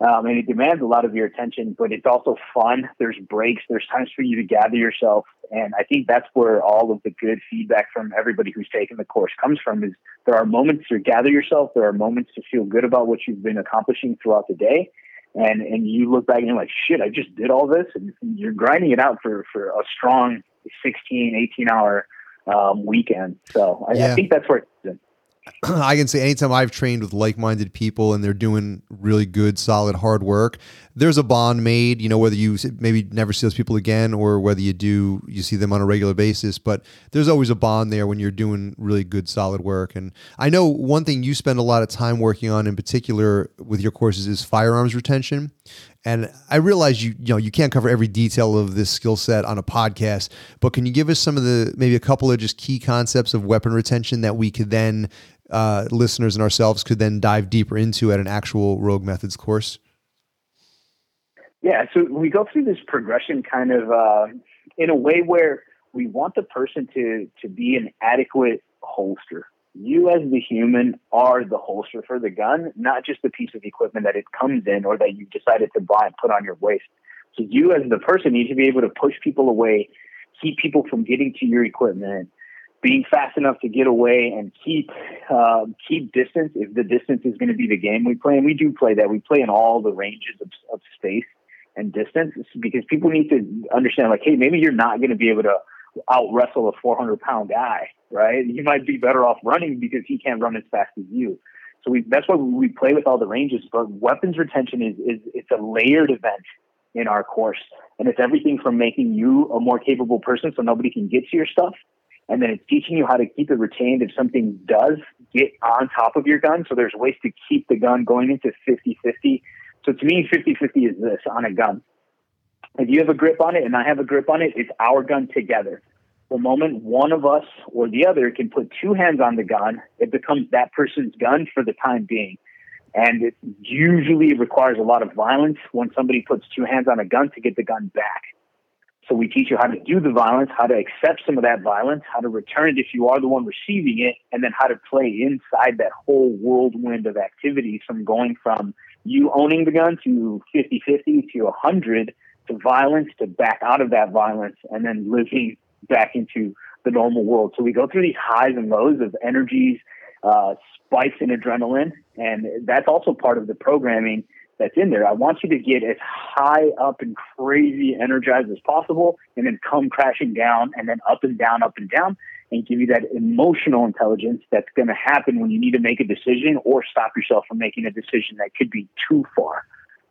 Um, and it demands a lot of your attention, but it's also fun. There's breaks, there's times for you to gather yourself. And I think that's where all of the good feedback from everybody who's taken the course comes from is there are moments to gather yourself. There are moments to feel good about what you've been accomplishing throughout the day. And, and you look back and you're like, shit, I just did all this. And you're grinding it out for, for a strong 16, 18 hour um, weekend. So I, yeah. I think that's where it's I can say anytime I've trained with like-minded people and they're doing really good, solid, hard work, there's a bond made. You know, whether you maybe never see those people again or whether you do, you see them on a regular basis. But there's always a bond there when you're doing really good, solid work. And I know one thing you spend a lot of time working on, in particular with your courses, is firearms retention. And I realize you you know you can't cover every detail of this skill set on a podcast, but can you give us some of the maybe a couple of just key concepts of weapon retention that we could then uh, listeners and ourselves could then dive deeper into at an actual Rogue Methods course? Yeah, so we go through this progression kind of uh, in a way where we want the person to to be an adequate holster. You as the human are the holster for the gun, not just the piece of equipment that it comes in or that you decided to buy and put on your waist. So you as the person need to be able to push people away, keep people from getting to your equipment, being fast enough to get away and keep uh, keep distance if the distance is going to be the game we play. And we do play that. We play in all the ranges of, of space and distance because people need to understand, like, hey, maybe you're not going to be able to out wrestle a 400 pound guy, right? You might be better off running because he can't run as fast as you. So we, that's why we play with all the ranges. But weapons retention is, is it's a layered event in our course, and it's everything from making you a more capable person so nobody can get to your stuff and then it's teaching you how to keep it retained if something does get on top of your gun. So there's ways to keep the gun going into 50-50. So to me, 50-50 is this on a gun. If you have a grip on it and I have a grip on it, it's our gun together. The moment one of us or the other can put two hands on the gun, it becomes that person's gun for the time being. And it usually requires a lot of violence when somebody puts two hands on a gun to get the gun back. So we teach you how to do the violence, how to accept some of that violence, how to return it if you are the one receiving it, and then how to play inside that whole whirlwind of activities from going from you owning the gun to 50 50 to 100 to violence to back out of that violence and then living back into the normal world. So we go through these highs and lows of energies, uh, spikes in adrenaline, and that's also part of the programming that's in there. I want you to get as high up and crazy energized as possible and then come crashing down and then up and down, up and down and give you that emotional intelligence that's going to happen when you need to make a decision or stop yourself from making a decision that could be too far.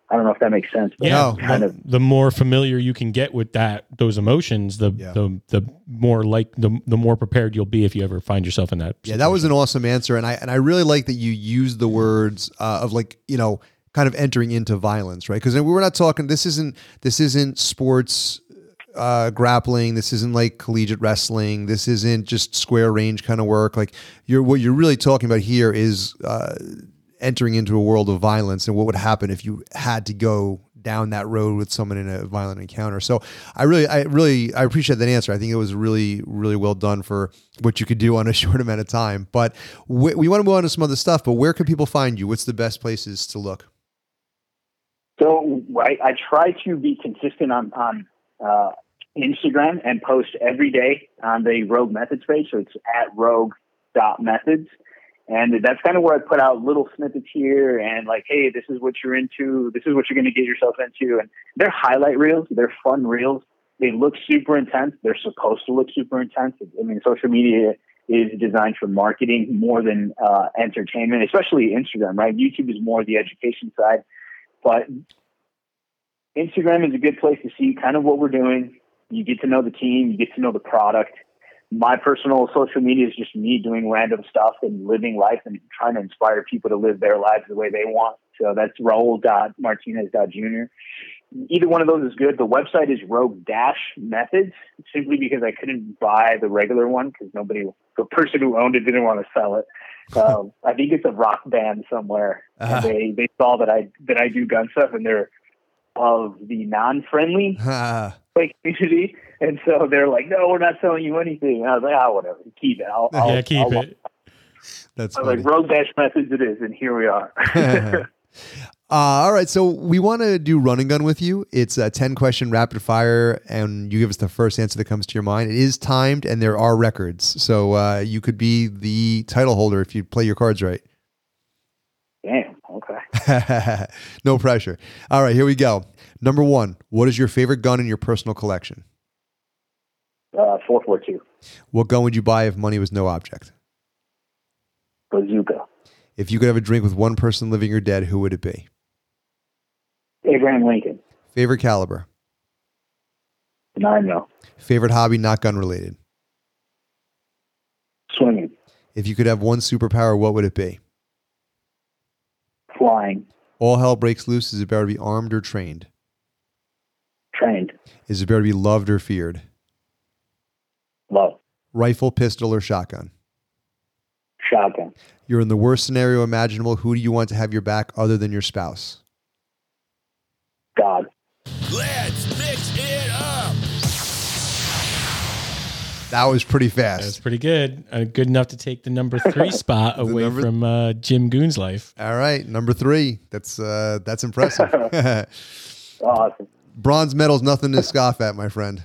I don't know if that makes sense. But yeah, kind of the more familiar you can get with that those emotions, the yeah. the the more like the the more prepared you'll be if you ever find yourself in that. Situation. Yeah, that was an awesome answer, and I and I really like that you used the words uh, of like you know kind of entering into violence, right? Because we're not talking. This isn't this isn't sports uh, grappling. This isn't like collegiate wrestling. This isn't just square range kind of work. Like you're what you're really talking about here is. Uh, entering into a world of violence and what would happen if you had to go down that road with someone in a violent encounter. So I really, I really, I appreciate that answer. I think it was really, really well done for what you could do on a short amount of time. But we, we want to move on to some other stuff. But where can people find you? What's the best places to look? So I, I try to be consistent on on uh, Instagram and post every day on the Rogue Methods page. So it's at rogue dot methods. And that's kind of where I put out little snippets here and like, hey, this is what you're into. This is what you're going to get yourself into. And they're highlight reels. They're fun reels. They look super intense. They're supposed to look super intense. I mean, social media is designed for marketing more than uh, entertainment, especially Instagram, right? YouTube is more the education side. But Instagram is a good place to see kind of what we're doing. You get to know the team, you get to know the product my personal social media is just me doing random stuff and living life and trying to inspire people to live their lives the way they want. So that's Raul.martinez.jr. Either one of those is good. The website is Rogue Dash Methods, simply because I couldn't buy the regular one because nobody, the person who owned it didn't want to sell it. Um, I think it's a rock band somewhere. Uh-huh. they they saw that I that I do gun stuff, and they're of the non-friendly uh-huh. like community. And so they're like, no, we're not selling you anything. And I was like, oh, whatever, keep it. I'll, I'll yeah, keep I'll, it. That's like rogue dash methods it is, and here we are. Uh, all right, so we want to do run and gun with you. It's a 10 question rapid fire, and you give us the first answer that comes to your mind. It is timed, and there are records. So uh, you could be the title holder if you play your cards right. Damn, okay. no pressure. All right, here we go. Number one, what is your favorite gun in your personal collection? Uh, 442. What gun would you buy if money was no object? Bazooka. If you could have a drink with one person living or dead, who would it be? Abraham Lincoln. Favorite caliber? Nine mil. Favorite hobby, not gun related? Swimming. If you could have one superpower, what would it be? Flying. All hell breaks loose. Is it better to be armed or trained? Trained. Is it better to be loved or feared? Love. Rifle, pistol, or shotgun? Shotgun. You're in the worst scenario imaginable. Who do you want to have your back other than your spouse? God. Let's mix it up. That was pretty fast. That was pretty good. Uh, good enough to take the number three spot away number... from uh, Jim Goon's life. All right, number three. That's uh, that's impressive. awesome. Bronze medal's nothing to scoff at, my friend.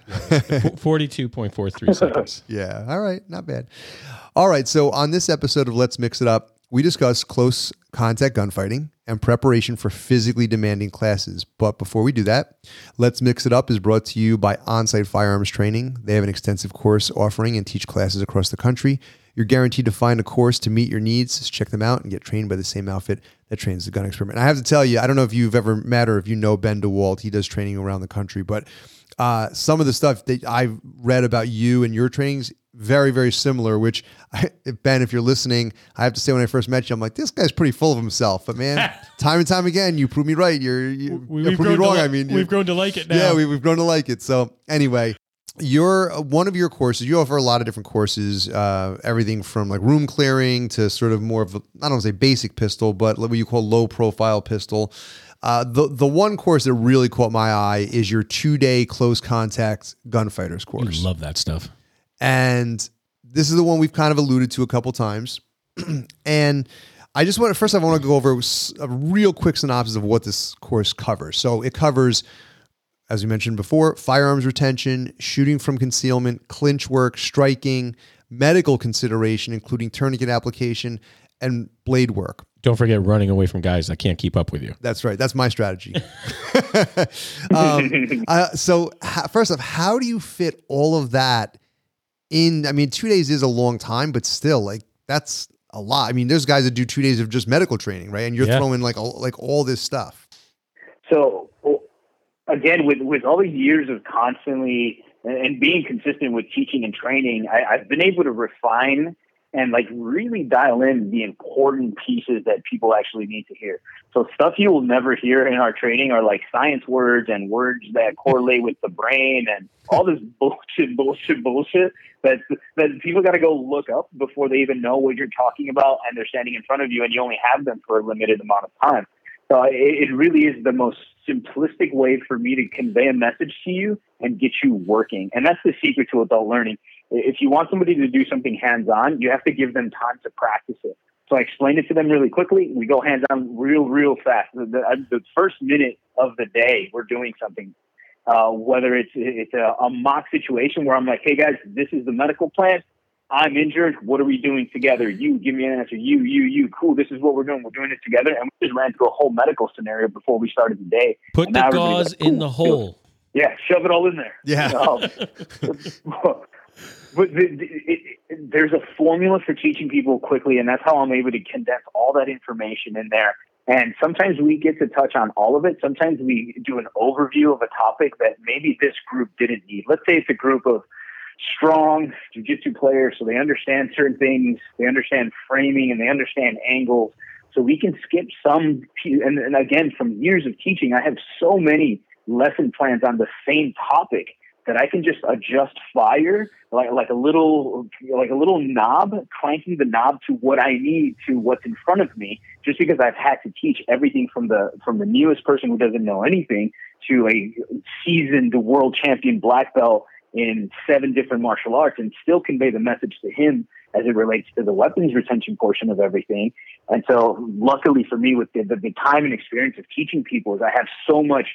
Forty-two point four three seconds. Yeah. All right. Not bad. All right. So on this episode of Let's Mix It Up, we discuss close contact gunfighting and preparation for physically demanding classes. But before we do that, Let's Mix It Up is brought to you by Onsight Firearms Training. They have an extensive course offering and teach classes across the country. You're guaranteed to find a course to meet your needs. Just check them out and get trained by the same outfit that trains the gun experiment. I have to tell you, I don't know if you've ever met or if you know Ben DeWalt. He does training around the country, but uh, some of the stuff that I've read about you and your trainings very very similar which I, ben if you're listening i have to say when i first met you i'm like this guy's pretty full of himself but man time and time again you prove me right you're you we, prove me wrong li- i mean we've grown to like it now yeah we, have grown to like it so anyway your one of your courses you offer a lot of different courses uh, everything from like room clearing to sort of more of a, i don't want to say basic pistol but what you call low profile pistol uh, the the one course that really caught my eye is your two day close contact gunfighters course. You love that stuff. And this is the one we've kind of alluded to a couple times. and I just want to first I want to go over a real quick synopsis of what this course covers. So it covers as we mentioned before, firearms retention, shooting from concealment, clinch work, striking, medical consideration including tourniquet application and blade work. don't forget running away from guys that can't keep up with you. That's right. That's my strategy. um, uh, so, ha- first off, how do you fit all of that in? I mean, two days is a long time, but still, like that's a lot. I mean, there's guys that do two days of just medical training, right? And you're Yeah. throwing like all, like all this stuff. So again, with with all these years of constantly and, and being consistent with teaching and training, I, I've been able to refine and like really dial in the important pieces that people actually need to hear. So stuff you will never hear in our training are like science words and words that correlate with the brain and all this bullshit, bullshit, bullshit that that people got to go look up before they even know what you're talking about and they're standing in front of you and you only have them for a limited amount of time. So it, it really is the most simplistic way for me to convey a message to you and get you working. And that's the secret to adult learning. If you want somebody to do something hands on, you have to give them time to practice it. So I explain it to them really quickly. We go hands on real, real fast. The, the, the first minute of the day, we're doing something. Uh, whether it's it's a, a mock situation where I'm like, "Hey guys, this is the medical plan. I'm injured. What are we doing together? You give me an answer. You, you, you. Cool. This is what we're doing. We're doing it together. And we just ran through a whole medical scenario before we started the day. Put And the gauze like, in the hole. Yeah, shove it all in there. Yeah. Um, but the, the, it, it, there's a formula for teaching people quickly, and that's how I'm able to condense all that information in there. And sometimes we get to touch on all of it. Sometimes we do an overview of a topic that maybe this group didn't need. Let's say it's a group of strong jujitsu players, so they understand certain things, they understand framing, and they understand angles. So we can skip some. And, and again, from years of teaching, I have so many lesson plans on the same topic that I can just adjust fire like like a little like a little knob, cranking the knob to what I need to what's in front of me, just because I've had to teach everything from the from the newest person who doesn't know anything to a seasoned world champion black belt in seven different martial arts and still convey the message to him as it relates to the weapons retention portion of everything. And so luckily for me with the, the, the time and experience of teaching people is I have so much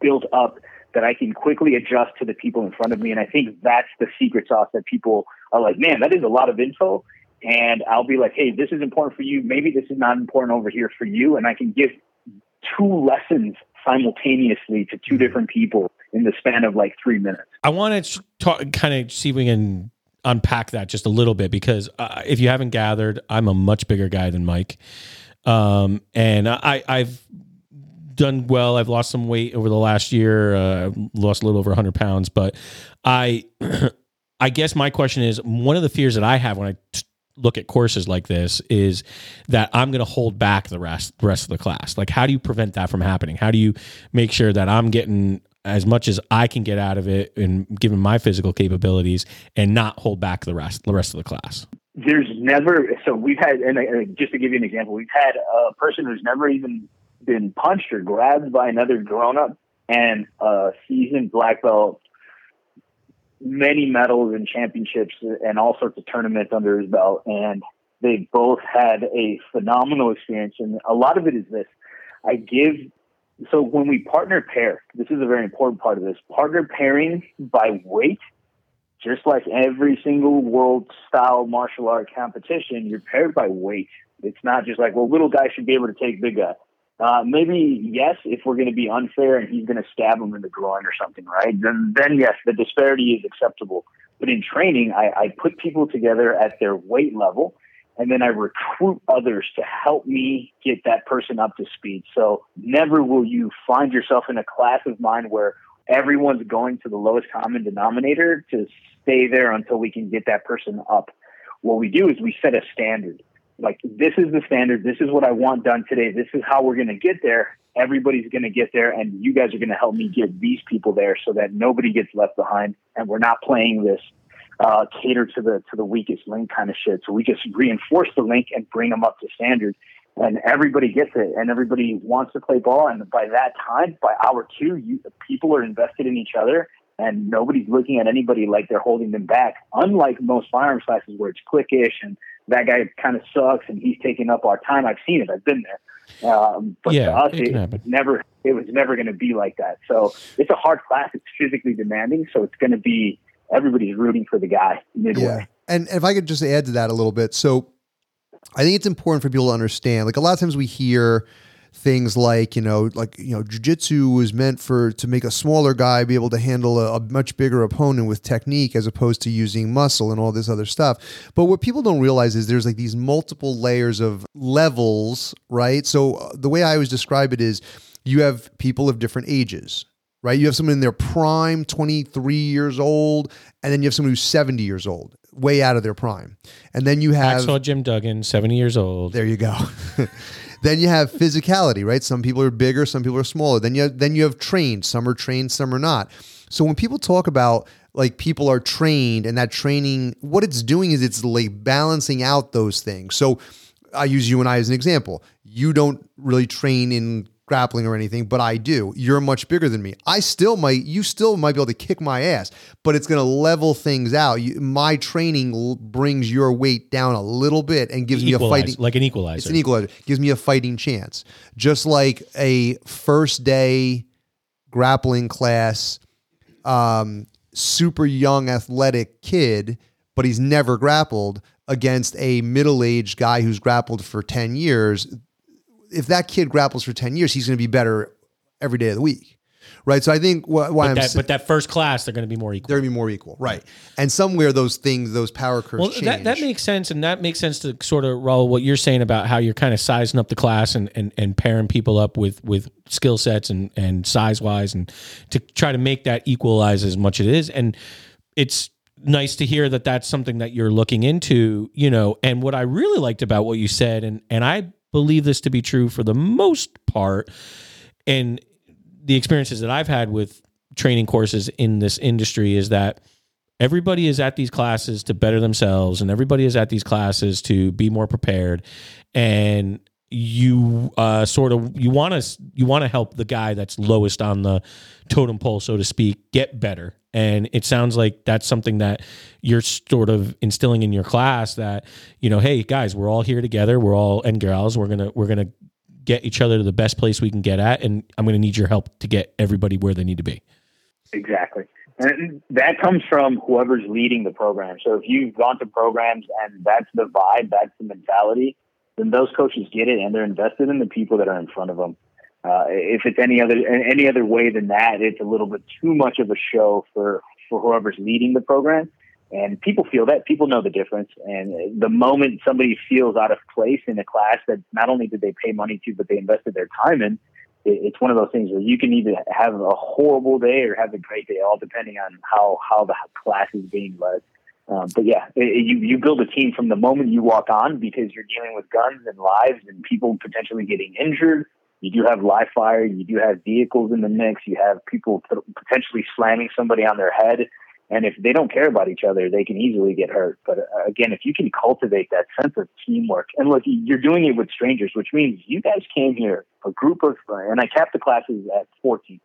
built up that I can quickly adjust to the people in front of me. And I think that's the secret sauce that people are like, man, that is a lot of info. And I'll be like, hey, this is important for you. Maybe this is not important over here for you. And I can give two lessons simultaneously to two different people in the span of like three minutes. I want to talk, kind of see if we can unpack that just a little bit because uh, if you haven't gathered, I'm a much bigger guy than Mike, um, and I, I've done well. I've lost some weight over the last year. Uh, lost a little over 100 pounds, but I, I guess my question is one of the fears that I have when I t- look at courses like this is that I'm going to hold back the rest the rest of the class. Like, how do you prevent that from happening? How do you make sure that I'm getting as much as I can get out of it and given my physical capabilities and not hold back the rest the rest of the class? There's never so we've had and just to give you an example, we've had a person who's never even been punched or grabbed by another grown up and a seasoned black belt, many medals and championships and all sorts of tournaments under his belt, and they both had a phenomenal experience. And a lot of it is this: I give. So when we partner pair, this is a very important part of this. Partner pairing by weight just like every single world style martial art competition, you're paired by weight. It's not just like, well, little guy should be able to take big guy. Uh, maybe yes, if we're going to be unfair and he's going to stab him in the groin or something, right? Then, then yes, the disparity is acceptable. But in training, I, I put people together at their weight level, and then I recruit others to help me get that person up to speed. So never will you find yourself in a class of mine where everyone's going to the lowest common denominator to stay there until we can get that person up. What we do is we set a standard. Like, this is the standard. This is what I want done today. This is how we're going to get there. Everybody's going to get there, and you guys are going to help me get these people there so that nobody gets left behind. And we're not playing this uh, cater to the to the weakest link kind of shit. So we just reinforce the link and bring them up to standard and everybody gets it and everybody wants to play ball and by that time by hour two you, people are invested in each other and nobody's looking at anybody like they're holding them back unlike most firearms classes where it's cliquish and that guy kind of sucks and he's taking up our time i've seen it i've been there um, but Yeah, to us it it, never it was never going to be like that so it's a hard class it's physically demanding so it's going to be everybody's rooting for the guy midway Yeah. And if I could just add to that a little bit. So I think it's important for people to understand. Like a lot of times we hear things like you know like you know jujitsu was meant for to make a smaller guy be able to handle a, a, much bigger opponent with technique as opposed to using muscle and all this other stuff. But what people don't realize is there's like these multiple layers of levels right? So uh, the way i always describe it is you have people of different ages right? You have someone in their prime 23 years old and then you have someone who's 70 years old way out of their prime. And then you have Hacksaw Jim Duggan, 70 years old. there you go Then you have physicality, right? Some people are bigger, some people are smaller. Then you have, then you have trained. Some are trained, some are not. So when people talk about like people are trained and that training, what it's doing is it's like balancing out those things. So I use you and I as an example. You don't really train in grappling or anything, but I do. You're much bigger than me. I still might, you still might be able to kick my ass, but it's going to level things out. You, my training l- brings your weight down a little bit and gives me a fighting, like an equalizer. it's an equalizer. Gives me a fighting chance. Just like a first day grappling class, um, super young athletic kid, but he's never grappled against a middle aged guy who's grappled for 10 years. If that kid grapples for 10 years, he's going to be better every day of the week. Right. So I think wh- why but, I'm that, sa- but that first class, they're going to be more equal. they're going to be more equal. Right. And somewhere those things, those power curves Well, change. that, that makes sense, and that makes sense to sort of Raul what you're saying about how you're kind of sizing up the class and, and, and pairing people up with with skill sets and and size wise, and to try to make that equalize as much as it is. And it's nice to hear that that's something that you're looking into, you know. And what I really liked about what you said, and and I believe this to be true for the most part, and the experiences that I've had with training courses in this industry is that everybody is at these classes to better themselves and everybody is at these classes to be more prepared. And you uh, sort of you want to you want to help the guy that's lowest on the totem pole so to speak get better and it sounds like that's something that you're sort of instilling in your class that you know hey guys we're all here together we're all and girls we're gonna we're gonna get each other to the best place we can get at and i'm gonna need your help to get everybody where they need to be Exactly. And that comes from whoever's leading the program. So if you've gone to programs and that's the vibe, that's the mentality, then those coaches get it and they're invested in the people that are in front of them. Uh, if it's any other any other way than that, it's a little bit too much of a show for for whoever's leading the program. And people feel that people know the difference. And the moment somebody feels out of place in a class that not only did they pay money to, but they invested their time in, it- it's one of those things where you can either have a horrible day or have a great day, all depending on how how the class is being led. Um, but yeah, it- you you build a team from the moment you walk on because you're dealing with guns and lives and people potentially getting injured. You do have live fire. You do have vehicles in the mix. You have people potentially slamming somebody on their head. And if they don't care about each other, they can easily get hurt. But uh, again, if you can cultivate that sense of teamwork, and look, you're doing it with strangers, which means you guys came here, a group of, uh, and I capped the classes at 14.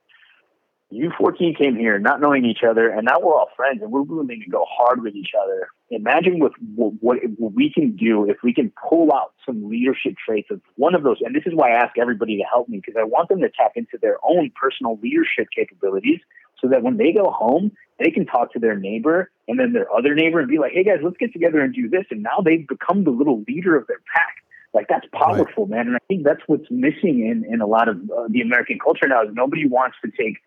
You 14 came here not knowing each other, and now we're all friends, and we're willing to go hard with each other. Imagine with what, what, we can do if we can pull out some leadership traits of one of those. And this is why I ask everybody to help me because I want them to tap into their own personal leadership capabilities so that when they go home, they can talk to their neighbor and then their other neighbor and be like, hey guys, let's get together and do this. And now they've become the little leader of their pack. Like that's powerful, man. And I think that's what's missing in, in a lot of uh, the American culture now is nobody wants to take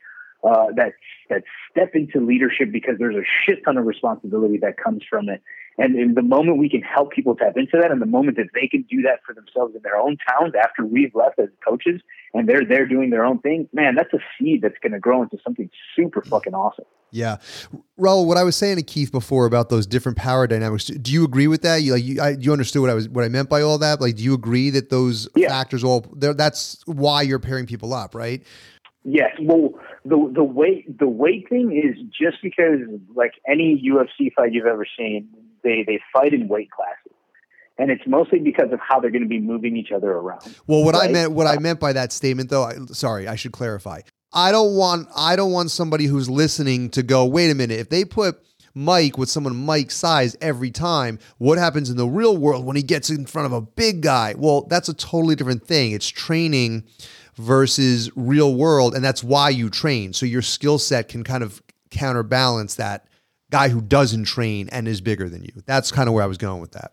uh, that that step into leadership because there's a shit ton of responsibility that comes from it. And in the moment we can help people tap into that, and the moment that they can do that for themselves in their own towns after we've left as coaches, and they're there doing their own thing, man, that's a seed that's going to grow into something super fucking awesome. Yeah, Raul, what I was saying to Keith before about those different power dynamics, do you agree with that? You like you, I, you understood what I was what I meant by all that? Like, do you agree that those Yeah. factors all? That's why you're pairing people up, right? Yes, well, the the weight the weight thing is just because like any UFC fight you've ever seen, they they fight in weight classes, and it's mostly because of how they're going to be moving each other around. Well, what I meant what I meant by that statement, though, I, sorry, I should clarify. I don't want I don't want somebody who's listening to go, wait a minute, if they put Mike with someone Mike's size every time, what happens in the real world when he gets in front of a big guy? Well, that's a totally different thing. It's training versus real world, and that's why you train. So your skill set can kind of counterbalance that guy who doesn't train and is bigger than you. That's kind of where I was going with that.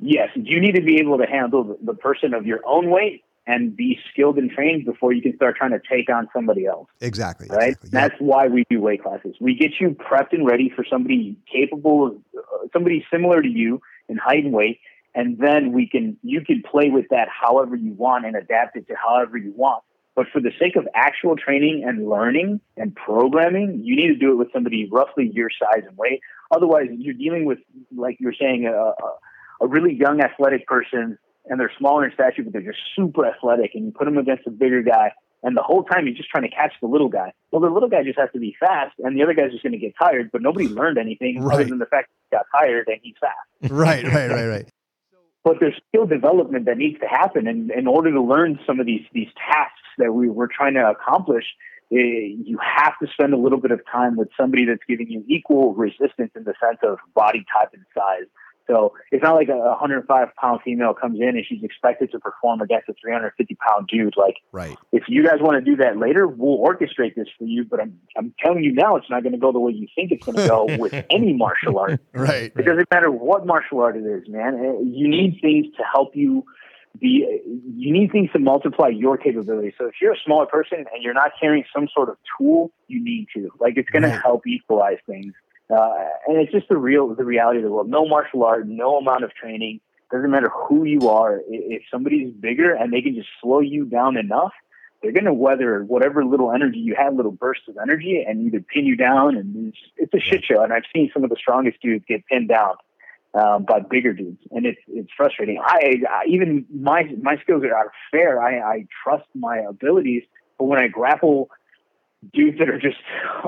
Yes, you need to be able to handle the, person of your own weight and be skilled and trained before you can start trying to take on somebody else. Exactly. Right. exactly. Yeah. That's why we do weight classes. We get you prepped and ready for somebody capable, of, uh, somebody similar to you in height and weight, and then we can you can play with that however you want and adapt it to however you want. But for the sake of actual training and learning and programming, you need to do it with somebody roughly your size and weight. Otherwise, you're dealing with, like you were saying, a, a, a really young athletic person and they're smaller in stature, but they're just super athletic, and you put them against a bigger guy, and the whole time you're just trying to catch the little guy. Well, the little guy just has to be fast, and the other guy's just going to get tired, but nobody learned anything Right. other than the fact that he got tired and he's fast. right, right, right, right. But there's skill development that needs to happen, and in order to learn some of these these tasks that we were trying to accomplish, eh, you have to spend a little bit of time with somebody that's giving you equal resistance in the sense of body type and size. So it's not like a 105 pound female comes in and she's expected to perform against a 350 pound dude. Like Right. if you guys want to do that later, we'll orchestrate this for you. But I'm I'm telling you now, it's not going to go the way you think it's going to go with any martial art. Right. It doesn't matter what martial art it is, man. Uh, You need things to help you be. You need things to multiply your capabilities. So if you're a smaller person and you're not carrying some sort of tool, you need to. Like it's going to help equalize things. Uh, and it's just the real, the reality of the world. No martial art, no amount of training. Doesn't matter who you are. If somebody's bigger and they can just slow you down enough, they're going to weather whatever little energy you have, little bursts of energy, and either pin you down. And it's, it's a shit show. And I've seen some of the strongest dudes get pinned down um, by bigger dudes, and it's it's frustrating. I, I even my my skills are, are fair. I, I trust my abilities, but when I grapple dudes that are just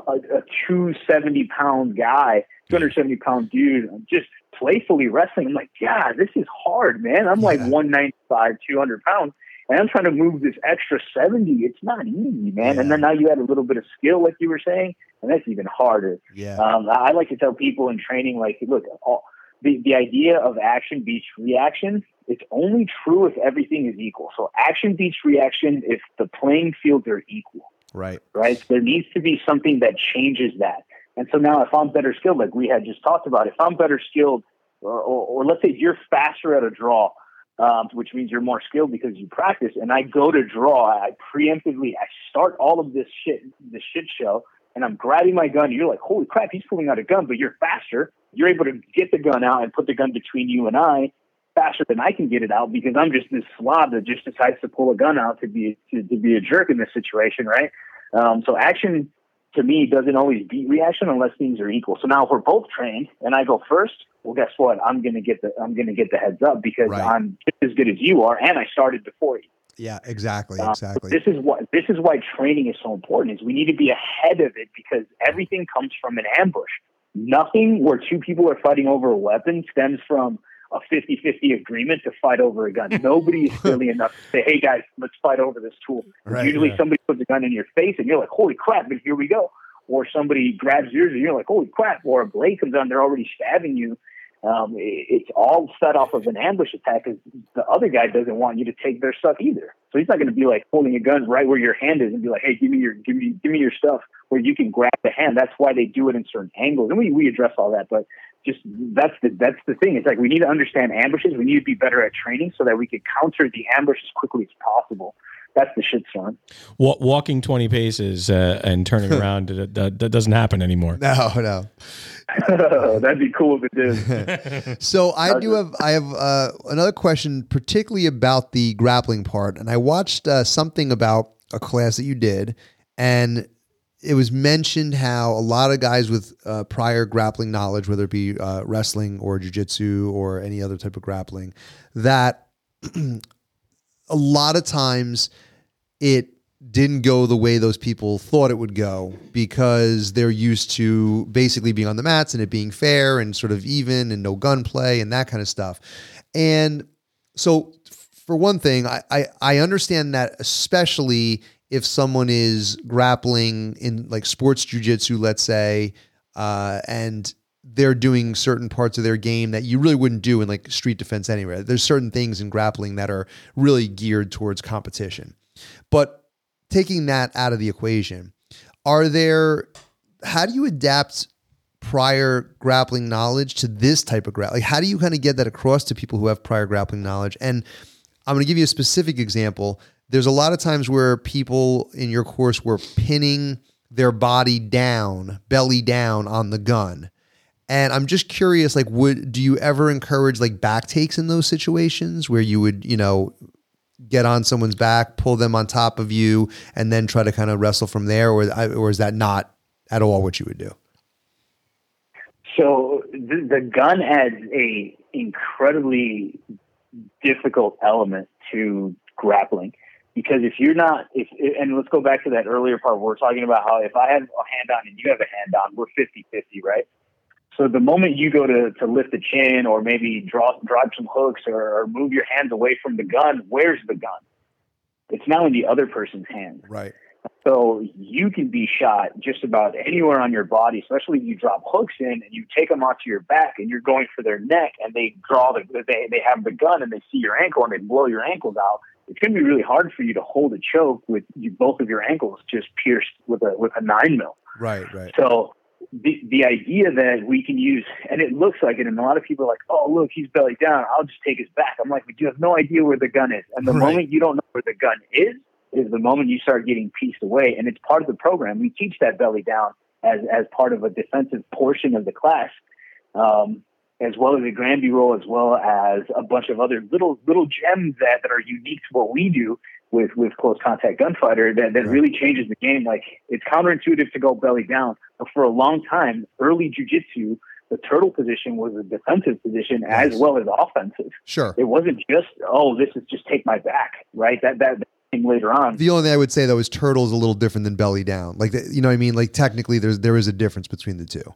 a, a two seventy pound guy, two hundred seventy pound dude, just playfully wrestling. I'm like, God, this is hard, man. I'm like one ninety five, two hundred pounds. And I'm trying to move this extra 70. It's not easy, man. Yeah. And then now you add a little bit of skill, like you were saying, and that's even harder. Yeah. Um, I I like to tell people in training, like, look, all, the, the idea of action beats reaction, it's only true if everything is equal. So action beats reaction if the playing fields are equal, Right. right? There needs to be something that changes that. And so now if I'm better skilled, like we had just talked about, if I'm better skilled, or, or, or let's say you're faster at a draw, um, which means you're more skilled because you practice, and I go to draw, I preemptively, I start all of this shit, this shit show, and I'm grabbing my gun. And you're like, holy crap, he's pulling out a gun, but you're faster. You're able to get the gun out and put the gun between you and I faster than I can get it out because I'm just this slob that just decides to pull a gun out to be to, to be a jerk in this situation, right? Um, so action to me doesn't always beat reaction unless things are equal. So now if we're both trained and I go first, well, guess what? I'm gonna get the I'm gonna get the heads up because Right. I'm as good as you are, and I started before you. Yeah. Exactly. Uh, Exactly. This is what this is why training is so important. Is we need to be ahead of it because everything comes from an ambush. Nothing where two people are fighting over a weapon stems from a 50-50 agreement to fight over a gun. Nobody is silly enough to say, "Hey guys, let's fight over this tool." Right, Usually, yeah. somebody puts a gun in your face, and you're like, "Holy crap!" But here we go. Or somebody grabs yours, and you're like, "Holy crap!" Or a blade comes on, they're already stabbing you. Um, it- it's all set off of an ambush attack because the other guy doesn't want you to take their stuff either. So he's not going to be like holding a gun right where your hand is and be like, "Hey, give me your give me give me your stuff," where you can grab the hand. That's why they do it in certain angles, and we we address all that. But just that's the that's the thing. It's like we need to understand ambushes. We need to be better at training so that we can counter the ambush as quickly as possible. That's the shit, son. Wa- walking 20 paces uh, and turning around, that, that, that doesn't happen anymore. no. No. That'd be cool if it did. So I do have I have uh, another question, particularly about the grappling part, and I watched uh, something about a class that you did, and it was mentioned how a lot of guys with uh, prior grappling knowledge, whether it be uh, wrestling or jujitsu or any other type of grappling, that a lot of times it didn't go the way those people thought it would go because they're used to basically being on the mats and it being fair and sort of even and no gunplay and that kind of stuff. And so, for one thing, I, I, I understand that, especially if someone is grappling in like sports jujitsu, let's say, uh, and they're doing certain parts of their game that you really wouldn't do in like street defense anywhere. There's certain things in grappling that are really geared towards competition. But taking that out of the equation, are there how do you adapt prior grappling knowledge to this type of grappling? Like, how do you kind of get that across to people who have prior grappling knowledge? And I'm going to give you a specific example. There's a lot of times where people in your course were pinning their body down, belly down on the gun. And I'm just curious, like, would do you ever encourage like back takes in those situations where you would, you know, get on someone's back, pull them on top of you, and then try to kind of wrestle from there, or or is that not at all what you would do? So the, the gun has a incredibly difficult element to grappling because if you're not if and let's go back to that earlier part where we're talking about how if I have a hand on and you have a hand on, we're 50-50, right? So the moment you go to, to lift the chin or maybe draw drive some hooks or, or move your hands away from the gun, where's the gun? It's now in the other person's hand. Right. So you can be shot just about anywhere on your body, especially if you drop hooks in and you take them onto your back and you're going for their neck and they draw the they they have the gun and they see your ankle and they blow your ankles out. It's going to be really hard for you to hold a choke with you, both of your ankles just pierced with a with a nine mil. Right, right. So the the idea that we can use, and it looks like it, and a lot of people are like, "Oh, look, he's belly down. I'll just take his back." I'm like, "But you have no idea where the gun is." And the Right. moment you don't know where the gun is, is the moment you start getting pieced away. And it's part of the program. We teach that belly down as as part of a defensive portion of the class, um, as well as a Granby roll, as well as a bunch of other little little gems that, that are unique to what we do with with close contact gunfighter that, that Right. really changes the game. Like it's counterintuitive to go belly down, but for a long time, early jujitsu, the turtle position was a defensive position as well as offensive. Sure. It wasn't just oh, this is just take my back, right? That that, that later on. The only thing I would say though is turtle's a little different than belly down. Like the, you know what I mean? Like technically there's there is a difference between the two.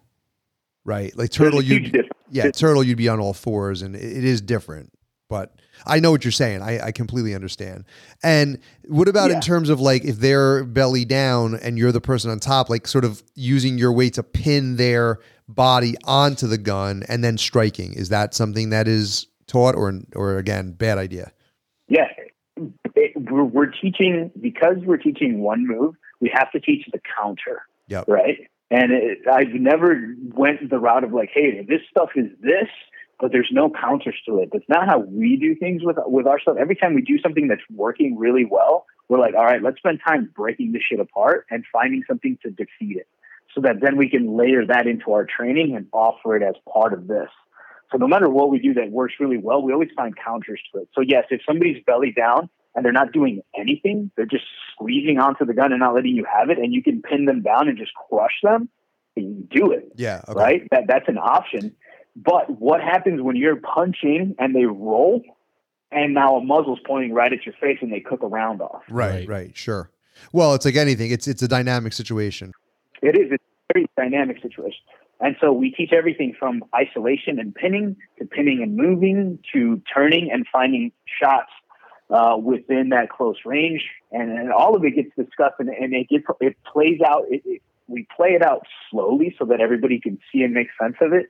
Right? Like turtle you yeah, turtle you'd be on all fours and it, is different. But I know what you're saying. I, I completely understand. And what about in terms of like if they're belly down and you're the person on top, like sort of using your weight to pin their body onto the gun and then striking? Is that something that is taught or or again, bad idea? Yeah, it, we're, we're teaching because we're teaching one move. We have to teach the counter. Yep. Right. And it, I've never went the route of like, hey, this stuff is this, but there's no counters to it. That's not how we do things with with our stuff. Every time we do something that's working really well, we're like, all right, let's spend time breaking this shit apart and finding something to defeat it, so that then we can layer that into our training and offer it as part of this. So no matter what we do that works really well, we always find counters to it. So yes, if somebody's belly down and they're not doing anything, they're just squeezing onto the gun and not letting you have it, and you can pin them down and just crush them, you do it, Yeah. Okay. right? That that's an option. But what happens when you're punching and they roll, and now a muzzle's pointing right at your face and they cook a round off? Right, Right. right, sure. Well, it's like anything. It's it's a dynamic situation. It is. It's a very dynamic situation. And so we teach everything from isolation and pinning to pinning and moving to turning and finding shots uh, within that close range. And, and all of it gets discussed and, and it gets, it plays out. It, it, we play it out slowly so that everybody can see and make sense of it.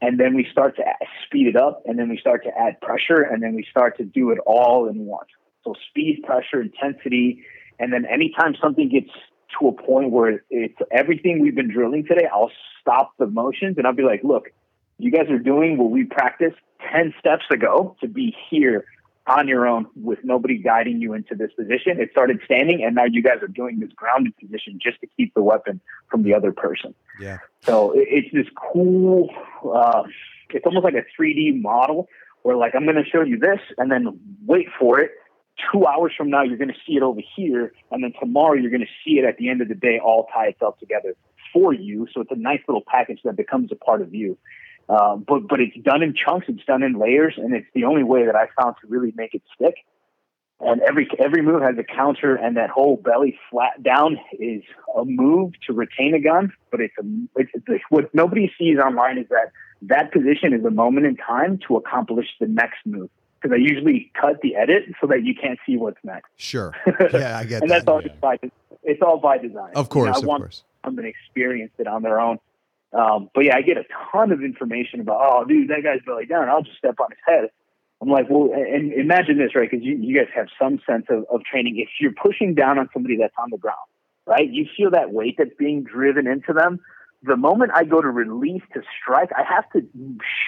And then we start to speed it up and then we start to add pressure and then we start to do it all in one. So speed, pressure, intensity. And then anytime something gets to a point where it's everything we've been drilling today, I'll stop the motions and I'll be like, look, you guys are doing what we practiced 10 steps ago to be here on your own with nobody guiding you into this position. It started standing and now you guys are doing this grounded position just to keep the weapon from the other person. Yeah. So it- it's this cool, uh, it's almost like a 3D model where like, I'm going to show you this and then wait for it. Two hours from now, you're going to see it over here. And then tomorrow, you're going to see it at the end of the day, all tie itself together for you. So it's a nice little package that becomes a part of you. Um, but, but it's done in chunks, it's done in layers, and it's the only way that I found to really make it stick. And every every move has a counter, and that whole belly flat down is a move to retain a gun. But it's a it's, it's what nobody sees online is that that position is a moment in time to accomplish the next move. Because I usually cut the edit so that you can't see what's next. Sure. Yeah, I get and that. that's all yeah. just by it's all by design. Of course, You know, I of want course. them and experience it on their own. Um, but yeah, I get a ton of information about, oh, dude, that guy's belly down. I'll just step on his head. I'm like, well, and imagine this, right? Because you, you guys have some sense of, of training. If you're pushing down on somebody that's on the ground, right, you feel that weight that's being driven into them. the moment I go to release to strike, I have to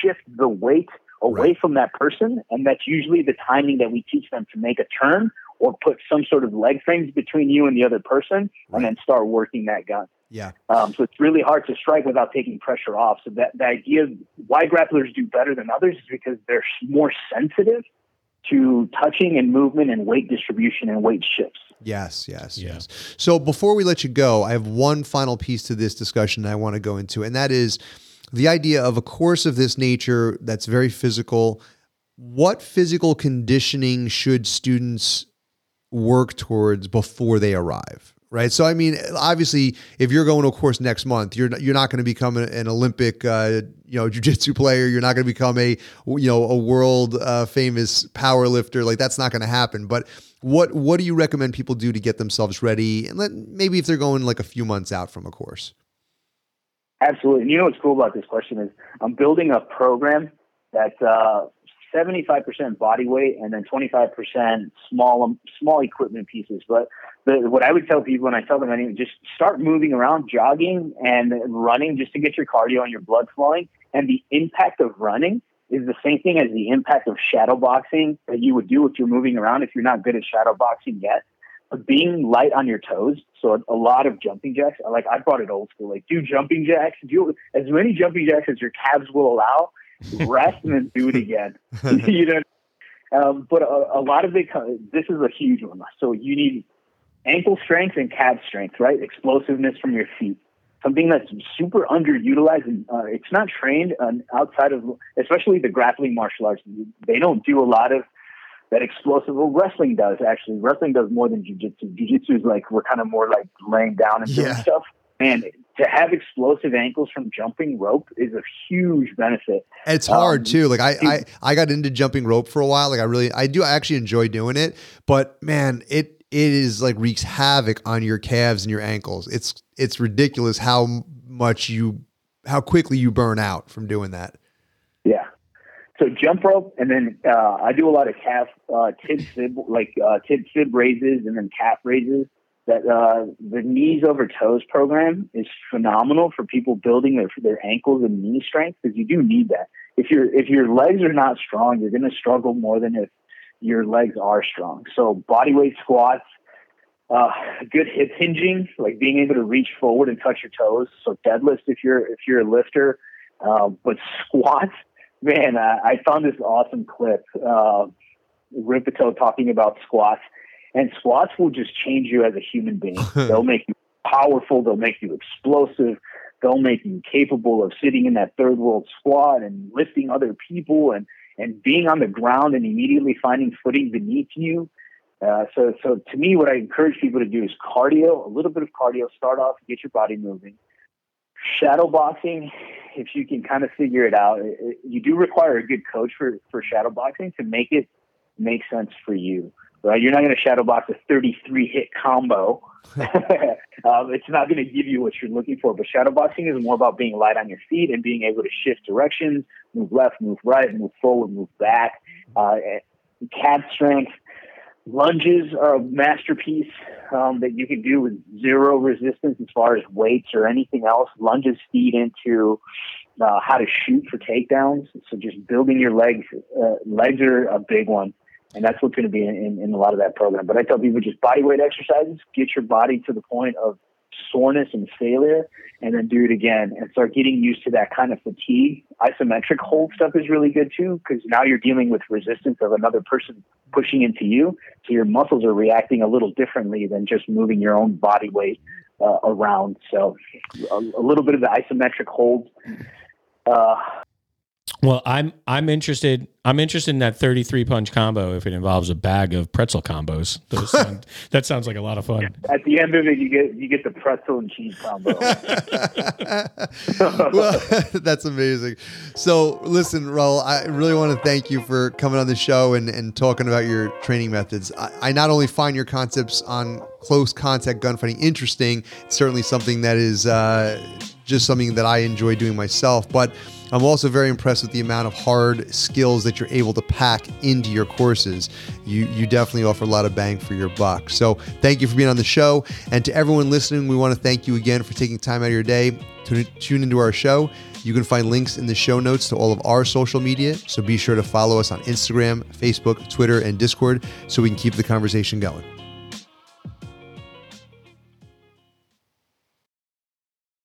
shift the weight away right. from that person. And that's usually the timing that we teach them to make a turn or put some sort of leg frames between you and the other person right. and then start working that gun. Yeah. Um, so it's really hard to strike without taking pressure off. So that the idea of why grapplers do better than others is because they're more sensitive to touching and movement and weight distribution and weight shifts. Yes, yes, yeah. yes. So before we let you go, I have one final piece to this discussion I want to go into, and that is the idea of a course of this nature that's very physical. What physical conditioning should students work towards before they arrive? right? So I mean, obviously, if you're going to a course next month, you're you're not going to become an Olympic, uh, you know, jujitsu player. You're not going to become a you know a world uh, famous power lifter. Like that's not going to happen. But what what do you recommend people do to get themselves ready? And let, maybe if they're going like a few months out from a course. Absolutely. And you know what's cool about this question is I'm building a program that uh, 75% body weight and then 25% small small equipment pieces. But the, what I would tell people when I tell them anyway, just start moving around, jogging and running just to get your cardio and your blood flowing. And the impact of running is the same thing as the impact of shadow boxing that you would do if you're moving around if you're not good at shadow boxing yet. But being light on your toes, so a, lot of jumping jacks. Like I brought it old school. Like do jumping jacks, do as many jumping jacks as your calves will allow, rest and then do it again. you know, um, but a, a, lot of it. This is a huge one. So you need ankle strength and calf strength, right? Explosiveness from your feet. Something that's super underutilized. And, uh, it's not trained um, outside of, especially the grappling martial arts. They don't do a lot of that explosive. Well, wrestling does actually. Wrestling does more than jujitsu. Jujitsu is like we're kind of more like laying down and doing yeah. stuff. And to have explosive ankles from jumping rope is a huge benefit. It's hard um, too. Like I, I, I got into jumping rope for a while. Like I really, I do I actually enjoy doing it, but man, it it is like wreaks havoc on your calves and your ankles. It's it's ridiculous how much you how quickly you burn out from doing that. Yeah. So jump rope, and then uh, I do a lot of calf uh, tib like uh, tib fib raises, and then calf raises. That uh, the knees over toes program is phenomenal for people building their their ankles and knee strength because you do need that. If your if your legs are not strong, you're going to struggle more than if your legs are strong. So body weight squats, uh, good hip hinging, like being able to reach forward and touch your toes. So deadlift if you're if you're a lifter, uh, but squats, man, I, I found this awesome clip. Uh, Rippetoe talking about squats, and squats will just change you as a human being. they'll make you powerful. They'll make you explosive. They'll make you capable of sitting in that third world squat and lifting other people and and being on the ground and immediately finding footing beneath you. Uh, so, so to me, what I encourage people to do is cardio, a little bit of cardio. Start off, get your body moving. Shadow boxing, if you can kind of figure it out, it, you do require a good coach for for shadow boxing to make it make sense for you. Right? You're not going to shadow box a 33 hit combo. um, it's not going to give you what you're looking for. But shadow boxing is more about being light on your feet and being able to shift directions, move left, move right, move forward, move back. Uh, strength, lunges are a masterpiece um, that you can do with zero resistance as far as weights or anything else. Lunges feed into uh, how to shoot for takedowns. So just building your legs, uh, legs are a big one. And that's what's going to be in, in, in a lot of that program. But I tell people just body weight exercises, get your body to the point of soreness and failure and then do it again and start getting used to that kind of fatigue. Isometric hold stuff is really good too because now you're dealing with resistance of another person pushing into you. So your muscles are reacting a little differently than just moving your own body weight uh, around. So a, a, little bit of the isometric hold. Uh, well, I'm I'm interested. I'm interested in that 33 punch combo if it involves a bag of pretzel combos. Sound, that sounds like a lot of fun. At the end of it, you get you get the pretzel and cheese combo. well, that's amazing. So, listen, Raul, I really want to thank you for coming on the show and, and talking about your training methods. I, I not only find your concepts on close contact gunfighting interesting, it's certainly something that is. Uh, just something that I enjoy doing myself. But I'm also very impressed with the amount of hard skills that you're able to pack into your courses. You you definitely offer a lot of bang for your buck. So thank you for being on the show, and to everyone listening, we want to thank you again for taking time out of your day to tune into our show. You can find links in the show notes to all of our social media, so be sure to follow us on Instagram, Facebook, Twitter, and Discord so we can keep the conversation going.